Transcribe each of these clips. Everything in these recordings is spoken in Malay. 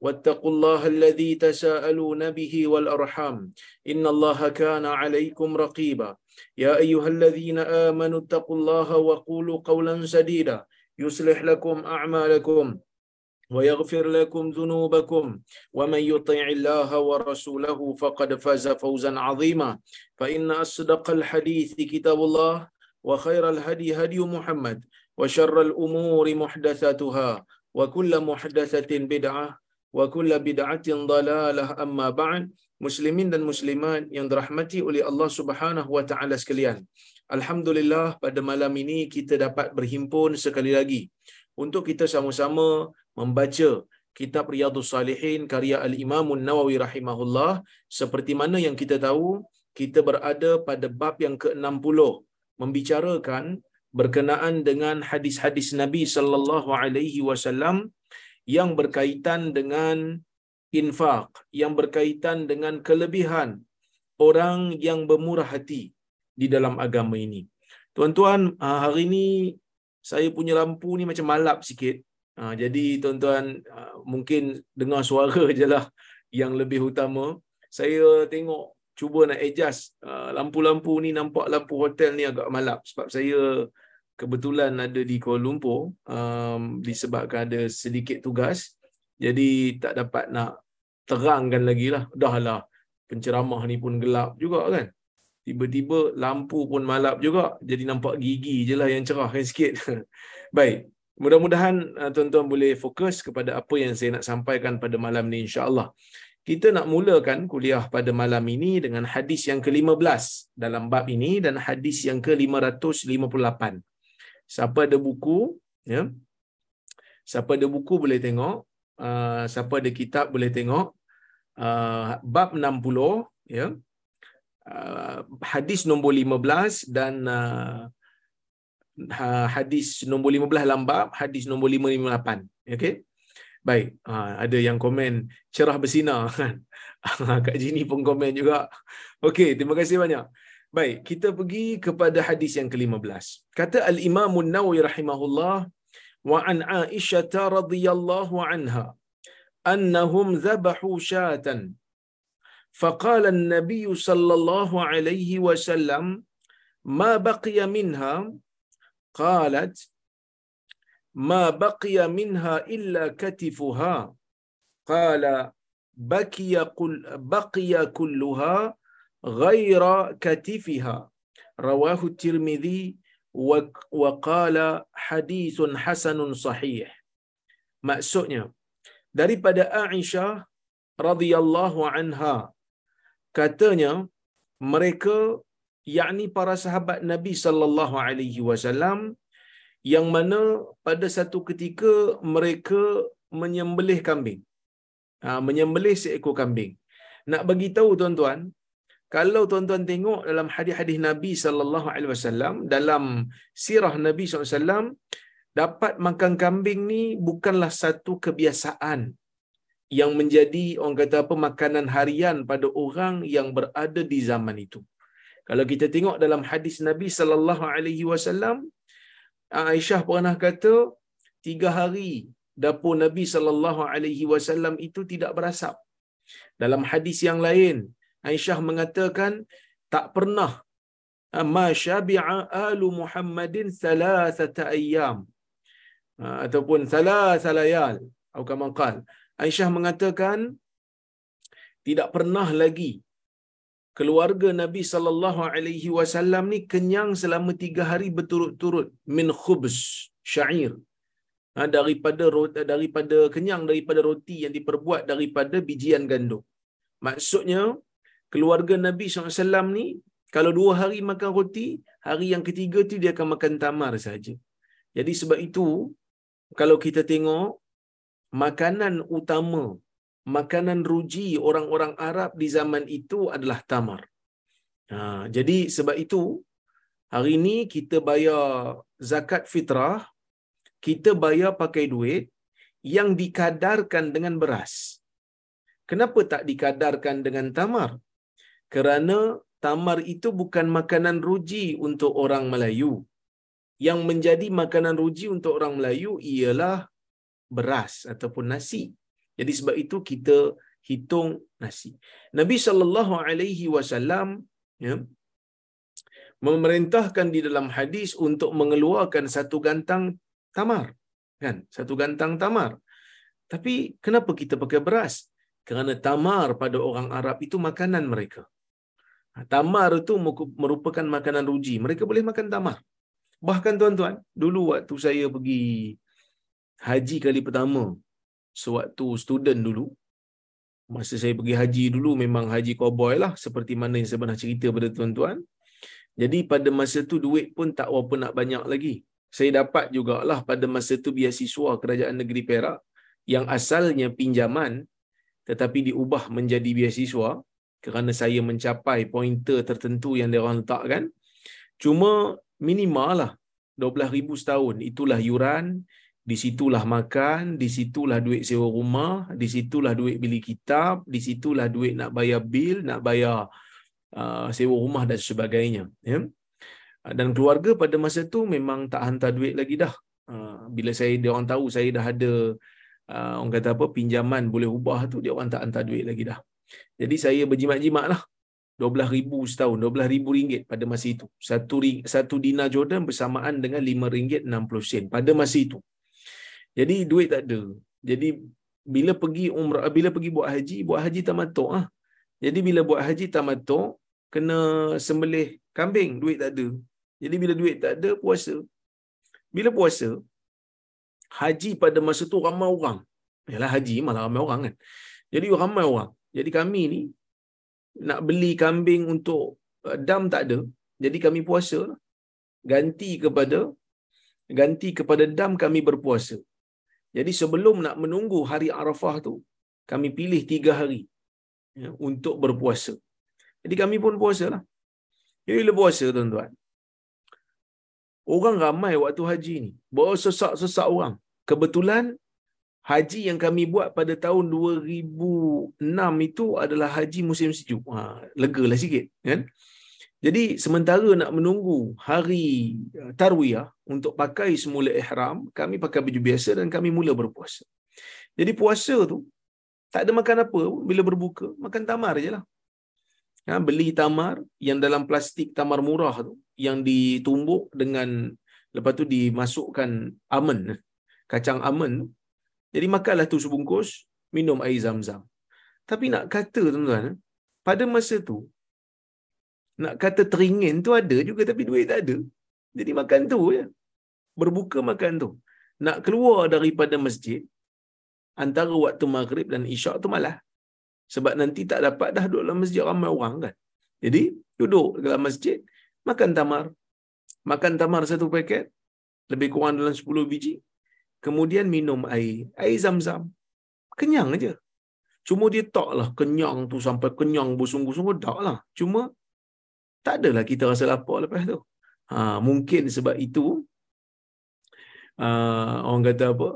واتقوا الله الذي تساءلون به والأرحام. إن الله كان عليكم رقيبا. يا أيها الذين آمنوا اتقوا الله وقولوا قولا سديدا. يصلح لكم أعمالكم ويغفر لكم ذنوبكم. ومن يطيع الله ورسوله فقد فاز فوزا عظيما. فإن أصدق الحديث كتاب الله وخير الهدي هدي محمد وشر الأمور محدثاتها وكل محدثة بدعة wa kulla bid'atin dalalah amma ba'd. Muslimin dan muslimat yang dirahmati oleh Allah Subhanahu wa taala sekalian. Alhamdulillah pada malam ini kita dapat berhimpun sekali lagi. Untuk kita sama-sama membaca kitab Riyadhus Salihin karya Al-Imam An-Nawawi rahimahullah seperti mana yang kita tahu kita berada pada bab yang ke-60 membicarakan berkenaan dengan hadis-hadis Nabi sallallahu alaihi wasallam yang berkaitan dengan infak, yang berkaitan dengan kelebihan orang yang bermurah hati di dalam agama ini. Tuan-tuan, ah, hari ini saya punya lampu ni macam malap sikit. Ah, jadi tuan-tuan ah, mungkin dengar suara je lah yang lebih utama. Saya tengok cuba nak adjust lampu-lampu ni nampak lampu hotel ni agak malap sebab saya kebetulan ada di Kuala Lumpur um, disebabkan ada sedikit tugas. Jadi tak dapat nak terangkan lagi lah. Dah lah penceramah ni pun gelap juga kan. Tiba-tiba lampu pun malap juga. Jadi nampak gigi je lah yang cerah kan sikit. Baik mudah-mudahan uh, tuan-tuan boleh fokus kepada apa yang saya nak sampaikan pada malam ni insyaAllah. Kita nak mulakan kuliah pada malam ini dengan hadis yang ke-15 dalam bab ini dan hadis yang ke-558 siapa ada buku ya. Siapa ada buku boleh tengok. Uh, siapa ada kitab boleh tengok. Uh, bab 60 ya. Uh, hadis nombor 15 dan uh, hadis nombor 15 dalam bab hadis nombor 558 okey? Baik. Uh, ada yang komen cerah bersinar. Kan Kak Jini pun komen juga. Okey terima kasih banyak Baik, kita pergi kepada hadis yang ke-15. Kata Al-Imam An-Nawawi rahimahullah wa an Aisyah radhiyallahu anha annahum dhabahu shatan فقال النبي صلى الله عليه وسلم ما بقي منها قالت ما بقي منها إلا كتفها قال بقي كل بقي كلها ghaira katifiha rawahu كتفها wa, wa qala حديث hasanun sahih. maksudnya daripada Aisyah radhiyallahu anha katanya mereka yakni para sahabat Nabi sallallahu alaihi wasallam yang mana pada satu ketika mereka menyembelih kambing. Ha, menyembelih seekor kambing. Nak bagi tahu tuan-tuan kalau tuan-tuan tengok dalam hadis-hadis Nabi sallallahu alaihi wasallam dalam sirah Nabi sallallahu wasallam dapat makan kambing ni bukanlah satu kebiasaan yang menjadi orang kata apa makanan harian pada orang yang berada di zaman itu. Kalau kita tengok dalam hadis Nabi sallallahu alaihi wasallam Aisyah pernah kata tiga hari dapur Nabi sallallahu alaihi wasallam itu tidak berasap. Dalam hadis yang lain Aisyah mengatakan tak pernah ma syabi'a alu Muhammadin thalathata ayyam. Ataupun thalatha layal. Atau kama Aisyah mengatakan tidak pernah lagi keluarga Nabi sallallahu alaihi wasallam ni kenyang selama tiga hari berturut-turut min khubz syair. Ha, daripada daripada kenyang daripada roti yang diperbuat daripada bijian gandum. Maksudnya keluarga Nabi SAW ni kalau dua hari makan roti hari yang ketiga tu dia akan makan tamar saja jadi sebab itu kalau kita tengok makanan utama makanan ruji orang-orang Arab di zaman itu adalah tamar. Ha, jadi sebab itu hari ini kita bayar zakat fitrah, kita bayar pakai duit yang dikadarkan dengan beras. Kenapa tak dikadarkan dengan tamar? Kerana tamar itu bukan makanan ruji untuk orang Melayu. Yang menjadi makanan ruji untuk orang Melayu ialah beras ataupun nasi. Jadi sebab itu kita hitung nasi. Nabi sallallahu alaihi wasallam ya memerintahkan di dalam hadis untuk mengeluarkan satu gantang tamar kan satu gantang tamar tapi kenapa kita pakai beras kerana tamar pada orang Arab itu makanan mereka tamar itu merupakan makanan ruji. Mereka boleh makan tamar. Bahkan tuan-tuan dulu waktu saya pergi haji kali pertama sewaktu student dulu masa saya pergi haji dulu memang haji cowboy lah seperti mana yang saya pernah cerita pada tuan-tuan. Jadi pada masa tu duit pun tak berapa nak banyak lagi. Saya dapat jugalah pada masa tu biasiswa kerajaan negeri Perak yang asalnya pinjaman tetapi diubah menjadi biasiswa kerana saya mencapai pointer tertentu yang dia orang letakkan cuma minimal lah 12,000 setahun itulah yuran di situlah makan, di situlah duit sewa rumah, di situlah duit beli kitab, di situlah duit nak bayar bil, nak bayar uh, sewa rumah dan sebagainya. Ya? Dan keluarga pada masa tu memang tak hantar duit lagi dah. Uh, bila saya dia orang tahu saya dah ada uh, orang kata apa pinjaman boleh ubah tu dia orang tak hantar duit lagi dah. Jadi saya berjimat-jimat lah. RM12,000 setahun, RM12,000 ringgit pada masa itu. Satu, satu dinar Jordan bersamaan dengan RM5.60 pada masa itu. Jadi duit tak ada. Jadi bila pergi umrah, bila pergi buat haji, buat haji tamatuk ah. Jadi bila buat haji tamatuk, kena sembelih kambing, duit tak ada. Jadi bila duit tak ada, puasa. Bila puasa, haji pada masa tu ramai orang. Yalah haji malah ramai orang kan. Jadi ramai orang. Jadi kami ni nak beli kambing untuk uh, dam tak ada. Jadi kami puasa lah. Ganti kepada ganti kepada dam kami berpuasa. Jadi sebelum nak menunggu hari Arafah tu, kami pilih tiga hari ya, untuk berpuasa. Jadi kami pun puasa lah. Jadi bila puasa tuan-tuan, orang ramai waktu haji ni. Bawa sesak-sesak orang. Kebetulan haji yang kami buat pada tahun 2006 itu adalah haji musim sejuk. Ha, lega lah sikit. Kan? Jadi sementara nak menunggu hari uh, tarwiyah untuk pakai semula ihram, kami pakai baju biasa dan kami mula berpuasa. Jadi puasa tu tak ada makan apa bila berbuka, makan tamar je lah. Ha, beli tamar yang dalam plastik tamar murah tu, yang ditumbuk dengan lepas tu dimasukkan amen, kacang tu. Jadi makanlah tu sebungkus, minum air zam-zam. Tapi nak kata tuan-tuan, pada masa tu nak kata teringin tu ada juga tapi duit tak ada. Jadi makan tu ya. Berbuka makan tu. Nak keluar daripada masjid antara waktu maghrib dan isyak tu malah. Sebab nanti tak dapat dah duduk dalam masjid ramai orang kan. Jadi duduk dalam masjid makan tamar. Makan tamar satu paket lebih kurang dalam 10 biji. Kemudian minum air. Air zam-zam. Kenyang aja. Cuma dia taklah kenyang tu sampai kenyang bersungguh-sungguh. Tak lah. Cuma tak adalah kita rasa lapar lepas tu. Ha, mungkin sebab itu uh, orang kata apa?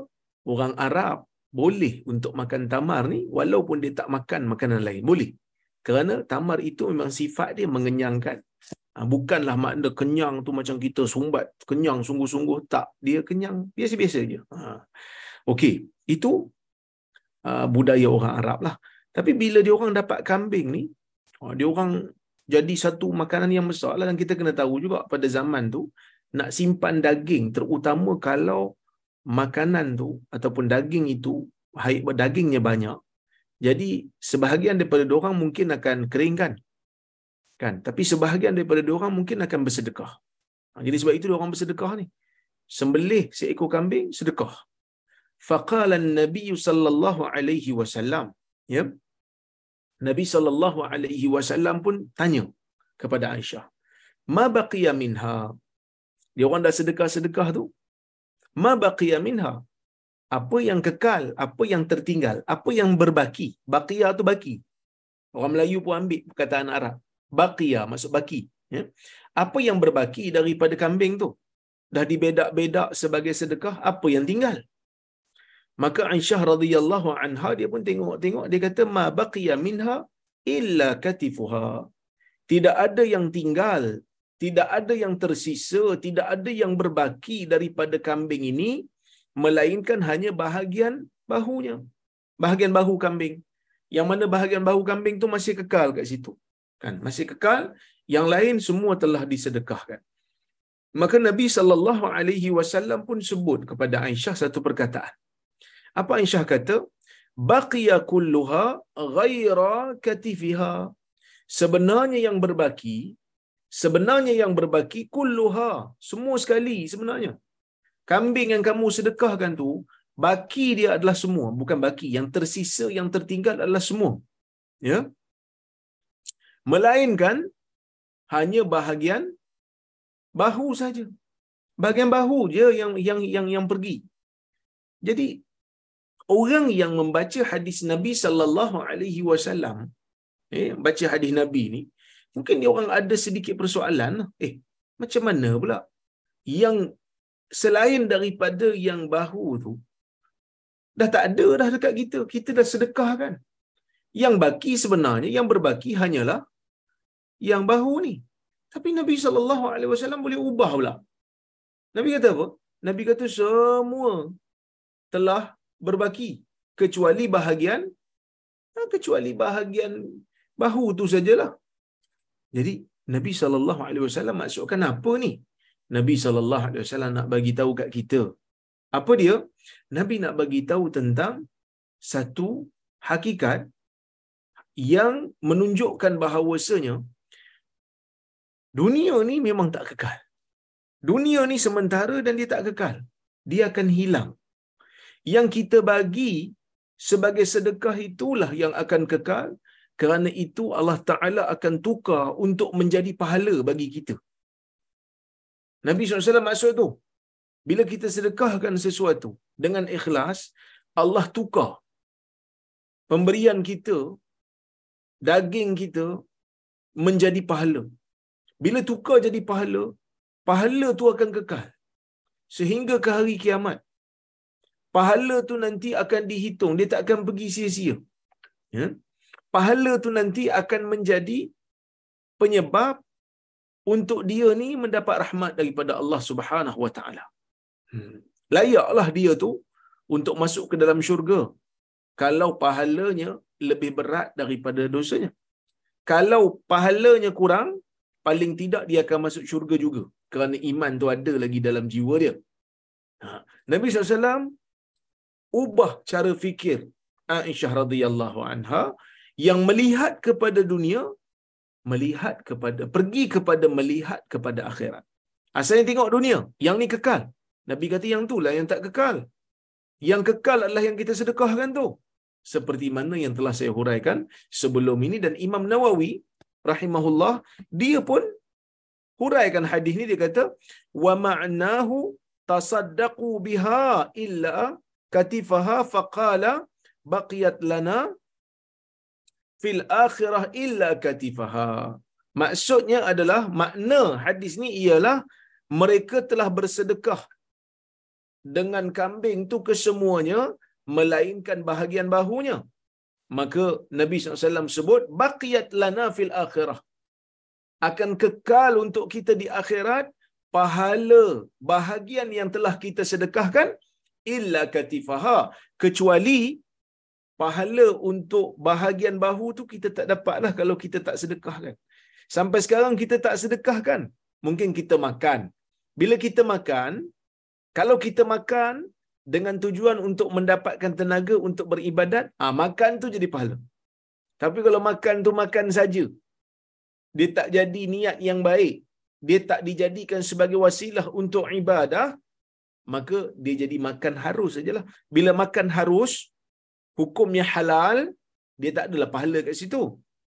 Orang Arab boleh untuk makan tamar ni walaupun dia tak makan makanan lain. Boleh. Kerana tamar itu memang sifat dia mengenyangkan. Ha, bukanlah makna kenyang tu macam kita sumbat. Kenyang sungguh-sungguh. Tak. Dia kenyang biasa-biasa je. Ha. Okey. Itu uh, budaya orang Arab lah. Tapi bila dia orang dapat kambing ni, dia orang jadi satu makanan yang besar lah dan kita kena tahu juga pada zaman tu nak simpan daging terutama kalau makanan tu ataupun daging itu dagingnya banyak jadi sebahagian daripada orang mungkin akan keringkan Kan? Tapi sebahagian daripada orang mungkin akan bersedekah. Ha, jadi sebab itu orang bersedekah ni. Sembelih seekor kambing sedekah. Faqala an-nabiy sallallahu alaihi wasallam, ya. Nabi sallallahu alaihi wasallam pun tanya kepada Aisyah, "Ma baqiya minha?" Dia orang dah sedekah-sedekah tu. "Ma baqiya minha?" Apa yang kekal, apa yang tertinggal, apa yang berbaki. Baqiya tu baki. Orang Melayu pun ambil perkataan Arab. Baqiya maksud baki, ya. Apa yang berbaki daripada kambing tu? Dah dibedak-bedak sebagai sedekah, apa yang tinggal? Maka Aisyah radhiyallahu anha dia pun tengok-tengok dia kata ma baqiya minha illa katifuha. Tidak ada yang tinggal, tidak ada yang tersisa, tidak ada yang berbaki daripada kambing ini melainkan hanya bahagian bahunya. Bahagian bahu kambing. Yang mana bahagian bahu kambing tu masih kekal kat situ. Kan? Masih kekal, yang lain semua telah disedekahkan. Maka Nabi sallallahu alaihi wasallam pun sebut kepada Aisyah satu perkataan. Apa Aisyah kata? Baqiya kulluha ghaira katifiha. Sebenarnya yang berbaki, sebenarnya yang berbaki kulluha, semua sekali sebenarnya. Kambing yang kamu sedekahkan tu, baki dia adalah semua, bukan baki. Yang tersisa, yang tertinggal adalah semua. Ya? Melainkan hanya bahagian bahu saja. Bahagian bahu je yang yang yang yang pergi. Jadi orang yang membaca hadis Nabi sallallahu alaihi wasallam eh baca hadis Nabi ni mungkin dia orang ada sedikit persoalan eh macam mana pula yang selain daripada yang bahu tu dah tak ada dah dekat kita kita dah sedekah kan yang baki sebenarnya yang berbaki hanyalah yang bahu ni tapi Nabi sallallahu alaihi wasallam boleh ubah pula Nabi kata apa Nabi kata semua telah berbaki kecuali bahagian ha, kecuali bahagian bahu tu sajalah. Jadi Nabi sallallahu alaihi wasallam maksudkan apa ni? Nabi sallallahu alaihi wasallam nak bagi tahu kat kita. Apa dia? Nabi nak bagi tahu tentang satu hakikat yang menunjukkan bahawasanya dunia ni memang tak kekal. Dunia ni sementara dan dia tak kekal. Dia akan hilang yang kita bagi sebagai sedekah itulah yang akan kekal kerana itu Allah Ta'ala akan tukar untuk menjadi pahala bagi kita. Nabi SAW maksud tu, bila kita sedekahkan sesuatu dengan ikhlas, Allah tukar pemberian kita, daging kita menjadi pahala. Bila tukar jadi pahala, pahala tu akan kekal. Sehingga ke hari kiamat, pahala tu nanti akan dihitung. Dia tak akan pergi sia-sia. Ya? Pahala tu nanti akan menjadi penyebab untuk dia ni mendapat rahmat daripada Allah Subhanahu wa taala. Hmm. layaklah dia tu untuk masuk ke dalam syurga. Kalau pahalanya lebih berat daripada dosanya. Kalau pahalanya kurang paling tidak dia akan masuk syurga juga kerana iman tu ada lagi dalam jiwa dia ha. Nabi SAW ubah cara fikir Aisyah radhiyallahu anha yang melihat kepada dunia melihat kepada pergi kepada melihat kepada akhirat. Asalnya tengok dunia, yang ni kekal. Nabi kata yang tu lah yang tak kekal. Yang kekal adalah yang kita sedekahkan tu. Seperti mana yang telah saya huraikan sebelum ini dan Imam Nawawi rahimahullah dia pun huraikan hadis ni dia kata wa ma'nahu tasaddaqu biha illa katifaha faqala baqiyat lana fil akhirah illa katifaha. Maksudnya adalah makna hadis ni ialah mereka telah bersedekah dengan kambing tu kesemuanya melainkan bahagian bahunya maka Nabi SAW sebut baqiyat lana fil akhirah akan kekal untuk kita di akhirat pahala bahagian yang telah kita sedekahkan illa katifaha kecuali pahala untuk bahagian bahu tu kita tak dapatlah kalau kita tak sedekahkan. Sampai sekarang kita tak sedekahkan. Mungkin kita makan. Bila kita makan, kalau kita makan dengan tujuan untuk mendapatkan tenaga untuk beribadat, ha, makan tu jadi pahala. Tapi kalau makan tu makan saja. dia tak jadi niat yang baik, dia tak dijadikan sebagai wasilah untuk ibadah, maka dia jadi makan harus sajalah. Bila makan harus, hukumnya halal, dia tak adalah pahala kat situ.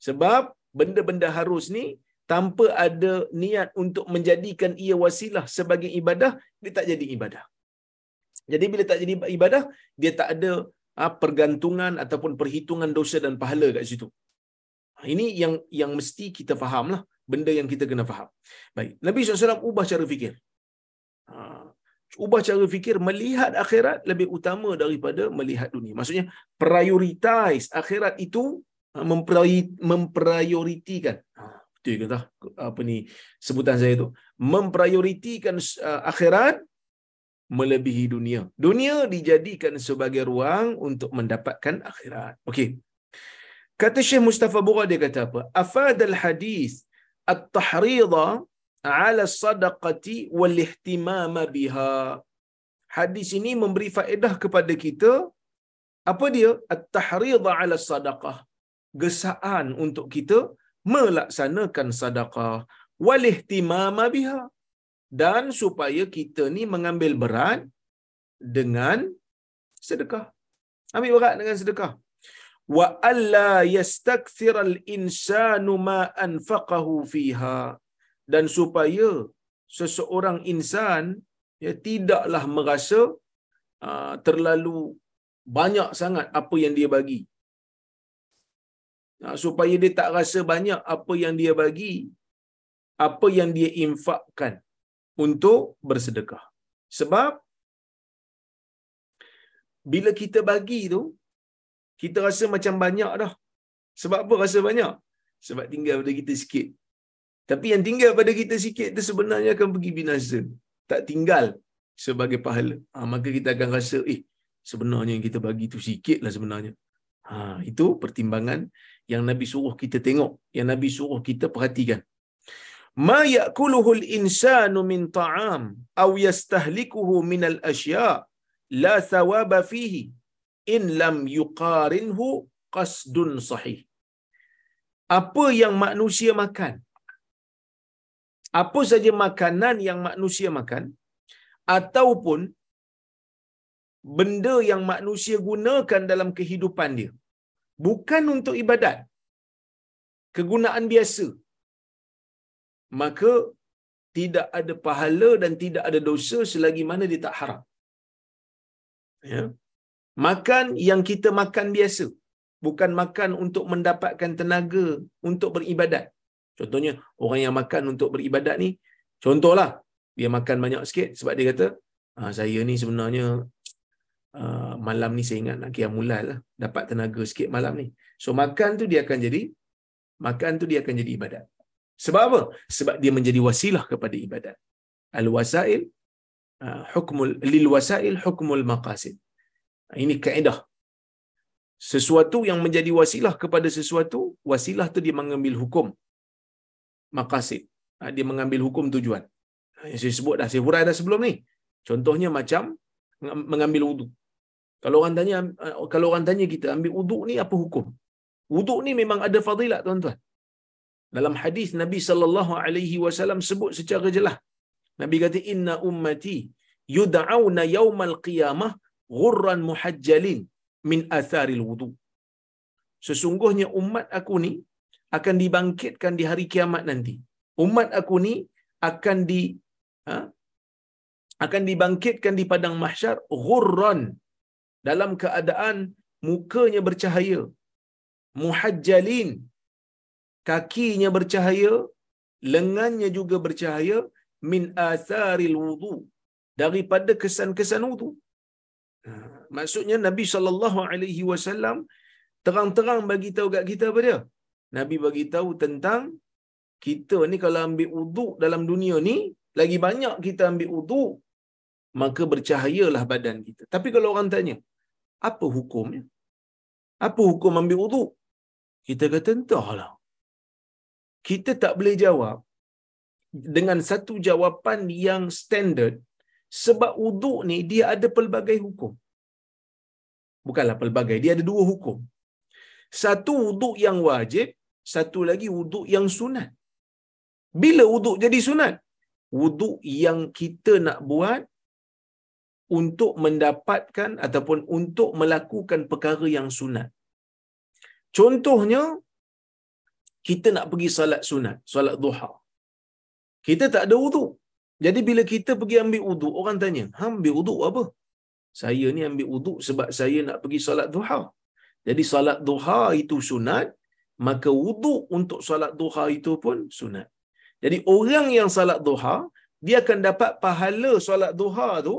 Sebab benda-benda harus ni tanpa ada niat untuk menjadikan ia wasilah sebagai ibadah, dia tak jadi ibadah. Jadi bila tak jadi ibadah, dia tak ada ha, pergantungan ataupun perhitungan dosa dan pahala kat situ. Ha, ini yang yang mesti kita fahamlah, benda yang kita kena faham. Baik, Nabi SAW ubah cara fikir. Ha, ubah cara fikir melihat akhirat lebih utama daripada melihat dunia. Maksudnya prioritize akhirat itu memprioritikan. Ha, betul ke tak? Apa ni sebutan saya tu? Memprioritikan uh, akhirat melebihi dunia. Dunia dijadikan sebagai ruang untuk mendapatkan akhirat. Okey. Kata Syekh Mustafa Bura dia kata apa? Afadal hadis at-tahrida ala sadaqati wal ihtimam biha. Hadis ini memberi faedah kepada kita apa dia? At-tahrida ala sadaqah. Gesaan untuk kita melaksanakan sedekah wal ihtimam biha dan supaya kita ni mengambil berat dengan sedekah. Ambil berat dengan sedekah. Wa alla yastakthir al-insanu ma anfaqahu fiha dan supaya seseorang insan ya tidaklah merasa uh, terlalu banyak sangat apa yang dia bagi. Uh, supaya dia tak rasa banyak apa yang dia bagi, apa yang dia infakkan untuk bersedekah. Sebab bila kita bagi tu, kita rasa macam banyak dah. Sebab apa rasa banyak? Sebab tinggal pada kita sikit. Tapi yang tinggal pada kita sikit tu sebenarnya akan pergi binasa. Tak tinggal sebagai pahala. Ha, maka kita akan rasa, eh sebenarnya yang kita bagi tu sikit lah sebenarnya. Ha, itu pertimbangan yang Nabi suruh kita tengok. Yang Nabi suruh kita perhatikan ya'kuluhu al-insanu min ta'am aw yastahlikuhu min al-ashya la thawaba fihi in lam yuqarinhu qasdun sahih. Apa yang manusia makan? Apa saja makanan yang manusia makan ataupun benda yang manusia gunakan dalam kehidupan dia. Bukan untuk ibadat. Kegunaan biasa maka tidak ada pahala dan tidak ada dosa selagi mana dia tak haram. Ya. Makan yang kita makan biasa, bukan makan untuk mendapatkan tenaga untuk beribadat. Contohnya orang yang makan untuk beribadat ni, contohlah dia makan banyak sikit sebab dia kata, ah, saya ni sebenarnya uh, malam ni saya ingat nak kiam mulai lah, dapat tenaga sikit malam ni. So makan tu dia akan jadi makan tu dia akan jadi ibadat. Sebab apa? Sebab dia menjadi wasilah kepada ibadat. Al-wasail uh, hukmul lil wasail hukmul maqasid. Ini kaedah. Sesuatu yang menjadi wasilah kepada sesuatu, wasilah tu dia mengambil hukum maqasid. Uh, dia mengambil hukum tujuan. Yang saya sebut dah, saya hurai dah sebelum ni. Contohnya macam mengambil wudu. Kalau orang tanya kalau orang tanya kita ambil wudu ni apa hukum? Wudu ni memang ada fadilat tuan-tuan. Dalam hadis Nabi sallallahu alaihi wasallam sebut secara jelas. Nabi kata inna ummati yud'auna yaumal qiyamah ghurran muhajjalin min atharil wudu. Sesungguhnya umat aku ni akan dibangkitkan di hari kiamat nanti. Umat aku ni akan di ha, akan dibangkitkan di padang mahsyar ghurran dalam keadaan mukanya bercahaya muhajjalin kakinya bercahaya, lengannya juga bercahaya min atharil wudu daripada kesan-kesan wudu. Ha, maksudnya Nabi sallallahu alaihi wasallam terang-terang bagi tahu kat kita apa dia? Nabi bagi tahu tentang kita ni kalau ambil wudu dalam dunia ni lagi banyak kita ambil wudu maka bercahayalah badan kita. Tapi kalau orang tanya, apa hukumnya? Apa hukum ambil wudu? Kita kata entahlah kita tak boleh jawab dengan satu jawapan yang standard sebab wuduk ni dia ada pelbagai hukum. Bukanlah pelbagai, dia ada dua hukum. Satu wuduk yang wajib, satu lagi wuduk yang sunat. Bila wuduk jadi sunat? Wuduk yang kita nak buat untuk mendapatkan ataupun untuk melakukan perkara yang sunat. Contohnya, kita nak pergi salat sunat, salat duha. Kita tak ada wuduk. Jadi bila kita pergi ambil wuduk, orang tanya, ha, ambil wuduk apa? Saya ni ambil wuduk sebab saya nak pergi salat duha. Jadi salat duha itu sunat, maka wuduk untuk salat duha itu pun sunat. Jadi orang yang salat duha, dia akan dapat pahala salat duha tu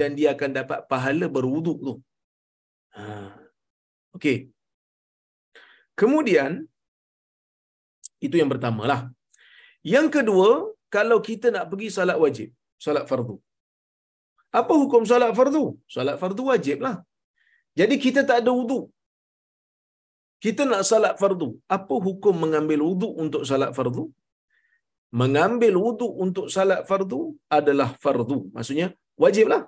dan dia akan dapat pahala berwuduk tu. Ha. Okey. Kemudian itu yang pertama lah. Yang kedua, kalau kita nak pergi salat wajib, salat fardu. Apa hukum salat fardu? Salat fardu wajib lah. Jadi kita tak ada wuduk. Kita nak salat fardu. Apa hukum mengambil wuduk untuk salat fardu? Mengambil wuduk untuk salat fardu adalah fardu. Maksudnya wajiblah.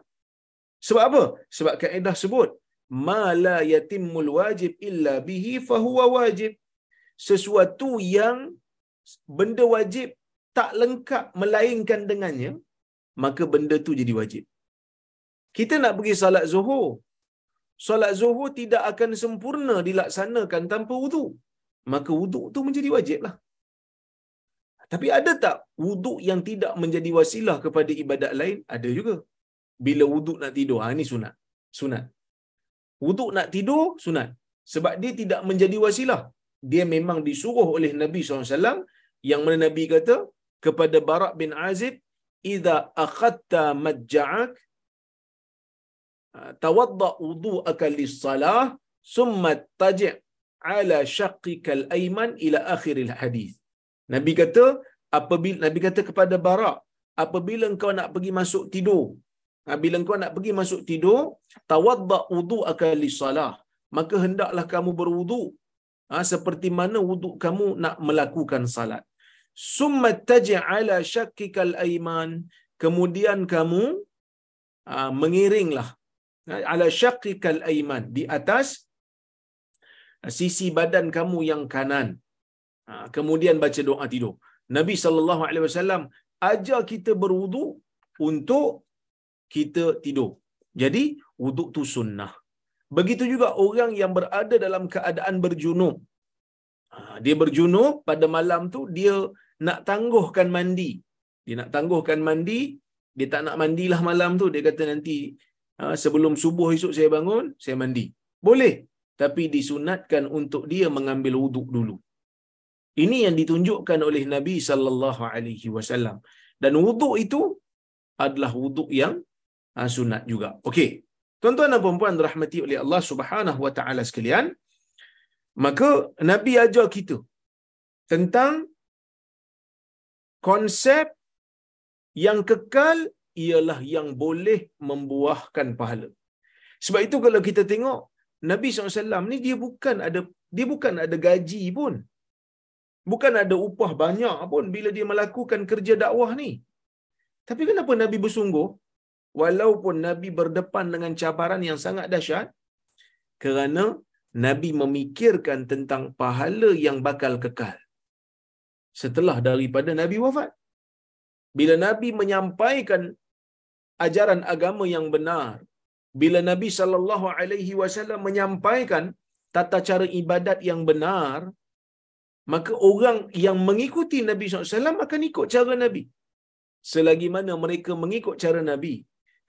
Sebab apa? Sebab kaedah sebut ma la yatimul wajib illa bihi fahuwa wajib. Sesuatu yang benda wajib tak lengkap melainkan dengannya, maka benda tu jadi wajib. Kita nak pergi salat zuhur. Salat zuhur tidak akan sempurna dilaksanakan tanpa wuduk. Maka wuduk tu menjadi wajib lah. Tapi ada tak wuduk yang tidak menjadi wasilah kepada ibadat lain? Ada juga bila wuduk nak tidur. Ha, ini sunat. Sunat. Wuduk nak tidur, sunat. Sebab dia tidak menjadi wasilah. Dia memang disuruh oleh Nabi SAW yang mana Nabi kata kepada Barak bin Azib, "Idza akhadta majja'ak tawadda wudu'aka lis-salah, summa taji' ala shaqqika al-ayman ila akhir al-hadis." Nabi kata, apabila Nabi kata kepada Barak, apabila engkau nak pergi masuk tidur, bila kau nak pergi masuk tidur, tawadda wudu'aka li-salah. Maka hendaklah kamu berwuduk ha, seperti mana wuduk kamu nak melakukan salat. Summa taj'ala shakkikal aiman. Kemudian kamu ha, mengiringlah ha, ala shakkikal aiman di atas sisi badan kamu yang kanan. Kemudian baca doa tidur. Nabi sallallahu alaihi wasallam ajar kita berwuduk untuk kita tidur. Jadi wuduk tu sunnah. Begitu juga orang yang berada dalam keadaan berjunub. Ha, dia berjunub pada malam tu dia nak tangguhkan mandi. Dia nak tangguhkan mandi, dia tak nak mandilah malam tu. Dia kata nanti ha, sebelum subuh esok saya bangun, saya mandi. Boleh. Tapi disunatkan untuk dia mengambil wuduk dulu. Ini yang ditunjukkan oleh Nabi sallallahu alaihi wasallam. Dan wuduk itu adalah wuduk yang ha, sunat juga. Okey. Tuan-tuan dan puan-puan rahmati oleh Allah Subhanahu wa taala sekalian, maka Nabi ajar kita tentang konsep yang kekal ialah yang boleh membuahkan pahala. Sebab itu kalau kita tengok Nabi SAW ni dia bukan ada dia bukan ada gaji pun. Bukan ada upah banyak pun bila dia melakukan kerja dakwah ni. Tapi kenapa Nabi bersungguh? Walaupun Nabi berdepan dengan cabaran yang sangat dahsyat kerana Nabi memikirkan tentang pahala yang bakal kekal setelah daripada Nabi wafat. Bila Nabi menyampaikan ajaran agama yang benar, bila Nabi sallallahu alaihi wasallam menyampaikan tata cara ibadat yang benar, maka orang yang mengikuti Nabi SAW akan ikut cara Nabi. Selagi mana mereka mengikut cara Nabi,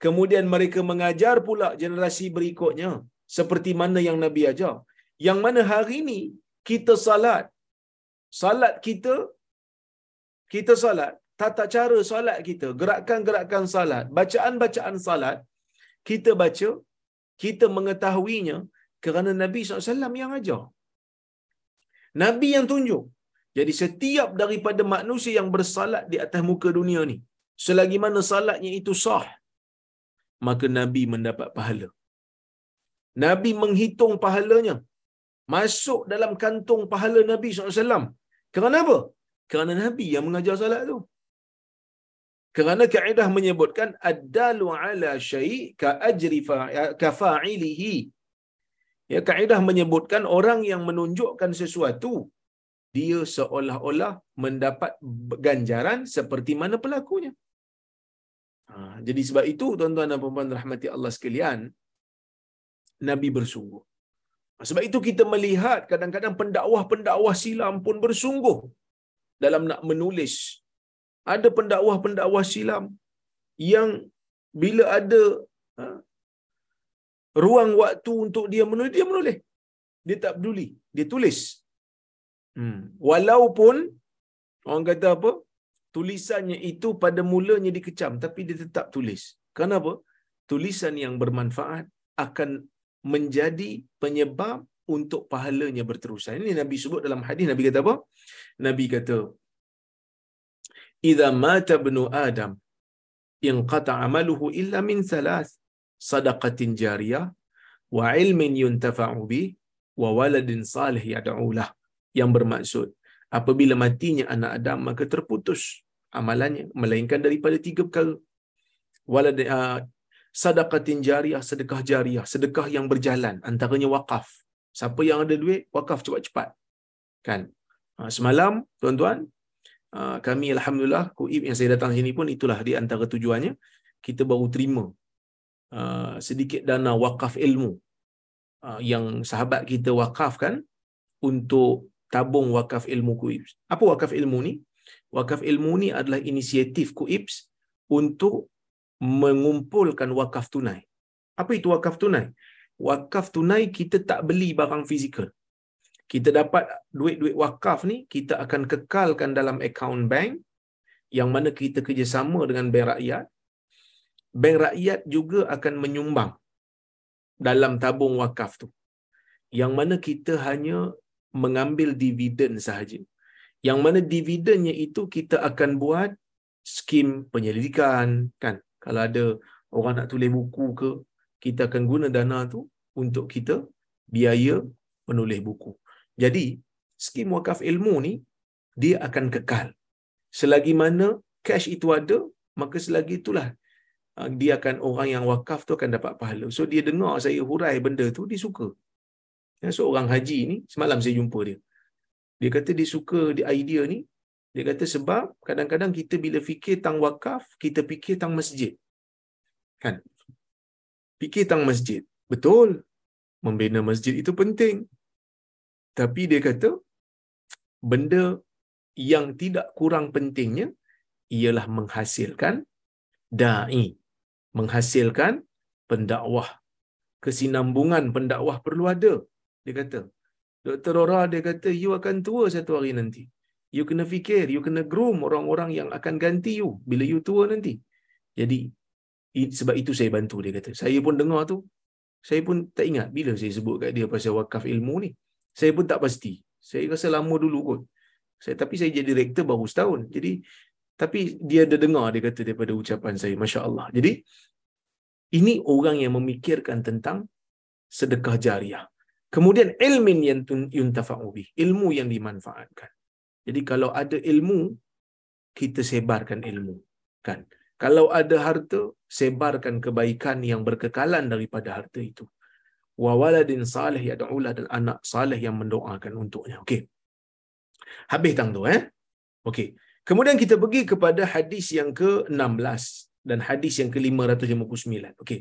Kemudian mereka mengajar pula generasi berikutnya seperti mana yang Nabi ajar. Yang mana hari ini kita salat. Salat kita kita salat, tata cara salat kita, gerakan-gerakan salat, bacaan-bacaan salat kita baca, kita mengetahuinya kerana Nabi SAW yang ajar. Nabi yang tunjuk. Jadi setiap daripada manusia yang bersalat di atas muka dunia ni, selagi mana salatnya itu sah, maka Nabi mendapat pahala. Nabi menghitung pahalanya. Masuk dalam kantung pahala Nabi SAW. Kerana apa? Kerana Nabi yang mengajar salat tu. Kerana kaedah menyebutkan ad-dalu ala syai' ka ajri ka fa'ilihi. Ya kaedah menyebutkan orang yang menunjukkan sesuatu dia seolah-olah mendapat ganjaran seperti mana pelakunya. Ha, jadi sebab itu tuan-tuan dan puan-puan rahmati Allah sekalian, Nabi bersungguh. Ha, sebab itu kita melihat kadang-kadang pendakwah-pendakwah silam pun bersungguh dalam nak menulis. Ada pendakwah-pendakwah silam yang bila ada ha, ruang waktu untuk dia menulis, dia menulis. Dia tak peduli. Dia tulis. Hmm. Walaupun orang kata apa? Tulisannya itu pada mulanya dikecam tapi dia tetap tulis. Kenapa? Tulisan yang bermanfaat akan menjadi penyebab untuk pahalanya berterusan. Ini Nabi sebut dalam hadis Nabi kata apa? Nabi kata Idza mata ibnu Adam in qata amaluhu illa min thalath sadaqatin jariyah wa ilmin yuntafa'u bih wa waladin salih yad'ulah yang bermaksud apabila matinya anak Adam maka terputus amalannya melainkan daripada tiga perkara. Walad uh, sadaqatin jariyah sedekah jariyah sedekah yang berjalan antaranya wakaf. Siapa yang ada duit wakaf cepat-cepat. Kan? Uh, semalam tuan-tuan uh, kami alhamdulillah kuib yang saya datang sini pun itulah di antara tujuannya kita baru terima sedikit dana wakaf ilmu yang sahabat kita wakafkan untuk tabung wakaf ilmu kuibs. Apa wakaf ilmu ni? Wakaf ilmu ni adalah inisiatif kuibs untuk mengumpulkan wakaf tunai. Apa itu wakaf tunai? Wakaf tunai kita tak beli barang fizikal. Kita dapat duit-duit wakaf ni, kita akan kekalkan dalam akaun bank yang mana kita kerjasama dengan bank rakyat. Bank rakyat juga akan menyumbang dalam tabung wakaf tu. Yang mana kita hanya mengambil dividen sahaja. Yang mana dividennya itu kita akan buat skim penyelidikan kan. Kalau ada orang nak tulis buku ke, kita akan guna dana tu untuk kita biaya menulis buku. Jadi, skim wakaf ilmu ni dia akan kekal. Selagi mana cash itu ada, maka selagi itulah ah, dia akan orang yang wakaf tu akan dapat pahala. So dia dengar saya hurai benda tu, dia suka. Ya, seorang haji ni, semalam saya jumpa dia. Dia kata dia suka di idea ni. Dia kata sebab kadang-kadang kita bila fikir tang wakaf, kita fikir tang masjid. Kan? Fikir tang masjid. Betul. Membina masjid itu penting. Tapi dia kata, benda yang tidak kurang pentingnya ialah menghasilkan da'i. Menghasilkan pendakwah. Kesinambungan pendakwah perlu ada. Dia kata, Dr. Rora dia kata, you akan tua satu hari nanti. You kena fikir, you kena groom orang-orang yang akan ganti you bila you tua nanti. Jadi, sebab itu saya bantu dia kata. Saya pun dengar tu, saya pun tak ingat bila saya sebut kat dia pasal wakaf ilmu ni. Saya pun tak pasti. Saya rasa lama dulu kot. Saya, tapi saya jadi direktor baru setahun. Jadi, tapi dia ada dengar dia kata daripada ucapan saya. Masya Allah. Jadi, ini orang yang memikirkan tentang sedekah jariah. Kemudian ilmin yang yuntafa'u bih, ilmu yang dimanfaatkan. Jadi kalau ada ilmu, kita sebarkan ilmu, kan? Kalau ada harta, sebarkan kebaikan yang berkekalan daripada harta itu. Wa waladin salih yad'ulah dan anak salih yang mendoakan untuknya. Okey. Habis tang tu eh. Okey. Kemudian kita pergi kepada hadis yang ke-16 dan hadis yang ke-559. Okey.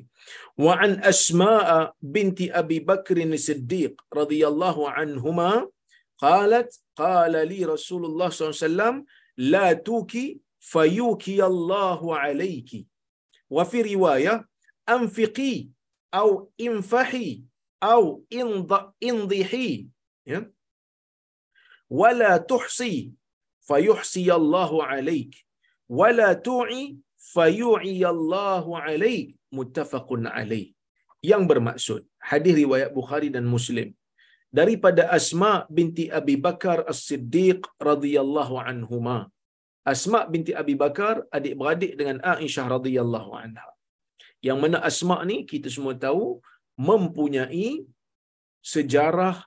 Wa an Asma'a binti Abi Bakr As-Siddiq radhiyallahu anhuma qalat qala li Rasulullah SAW la tuki fayuki Allahu alayki. Wa fi riwayah anfiqi au infahi au indhihi ya wala tuhsi fayuhsi Allahu alayk wala tu'i fayu'iyallahu alaik muttafaqun alaih. Yang bermaksud hadis riwayat Bukhari dan Muslim daripada Asma binti Abi Bakar As-Siddiq radhiyallahu anhuma. Asma binti Abi Bakar adik-beradik dengan Aisyah radhiyallahu anha. Yang mana Asma ni kita semua tahu mempunyai sejarah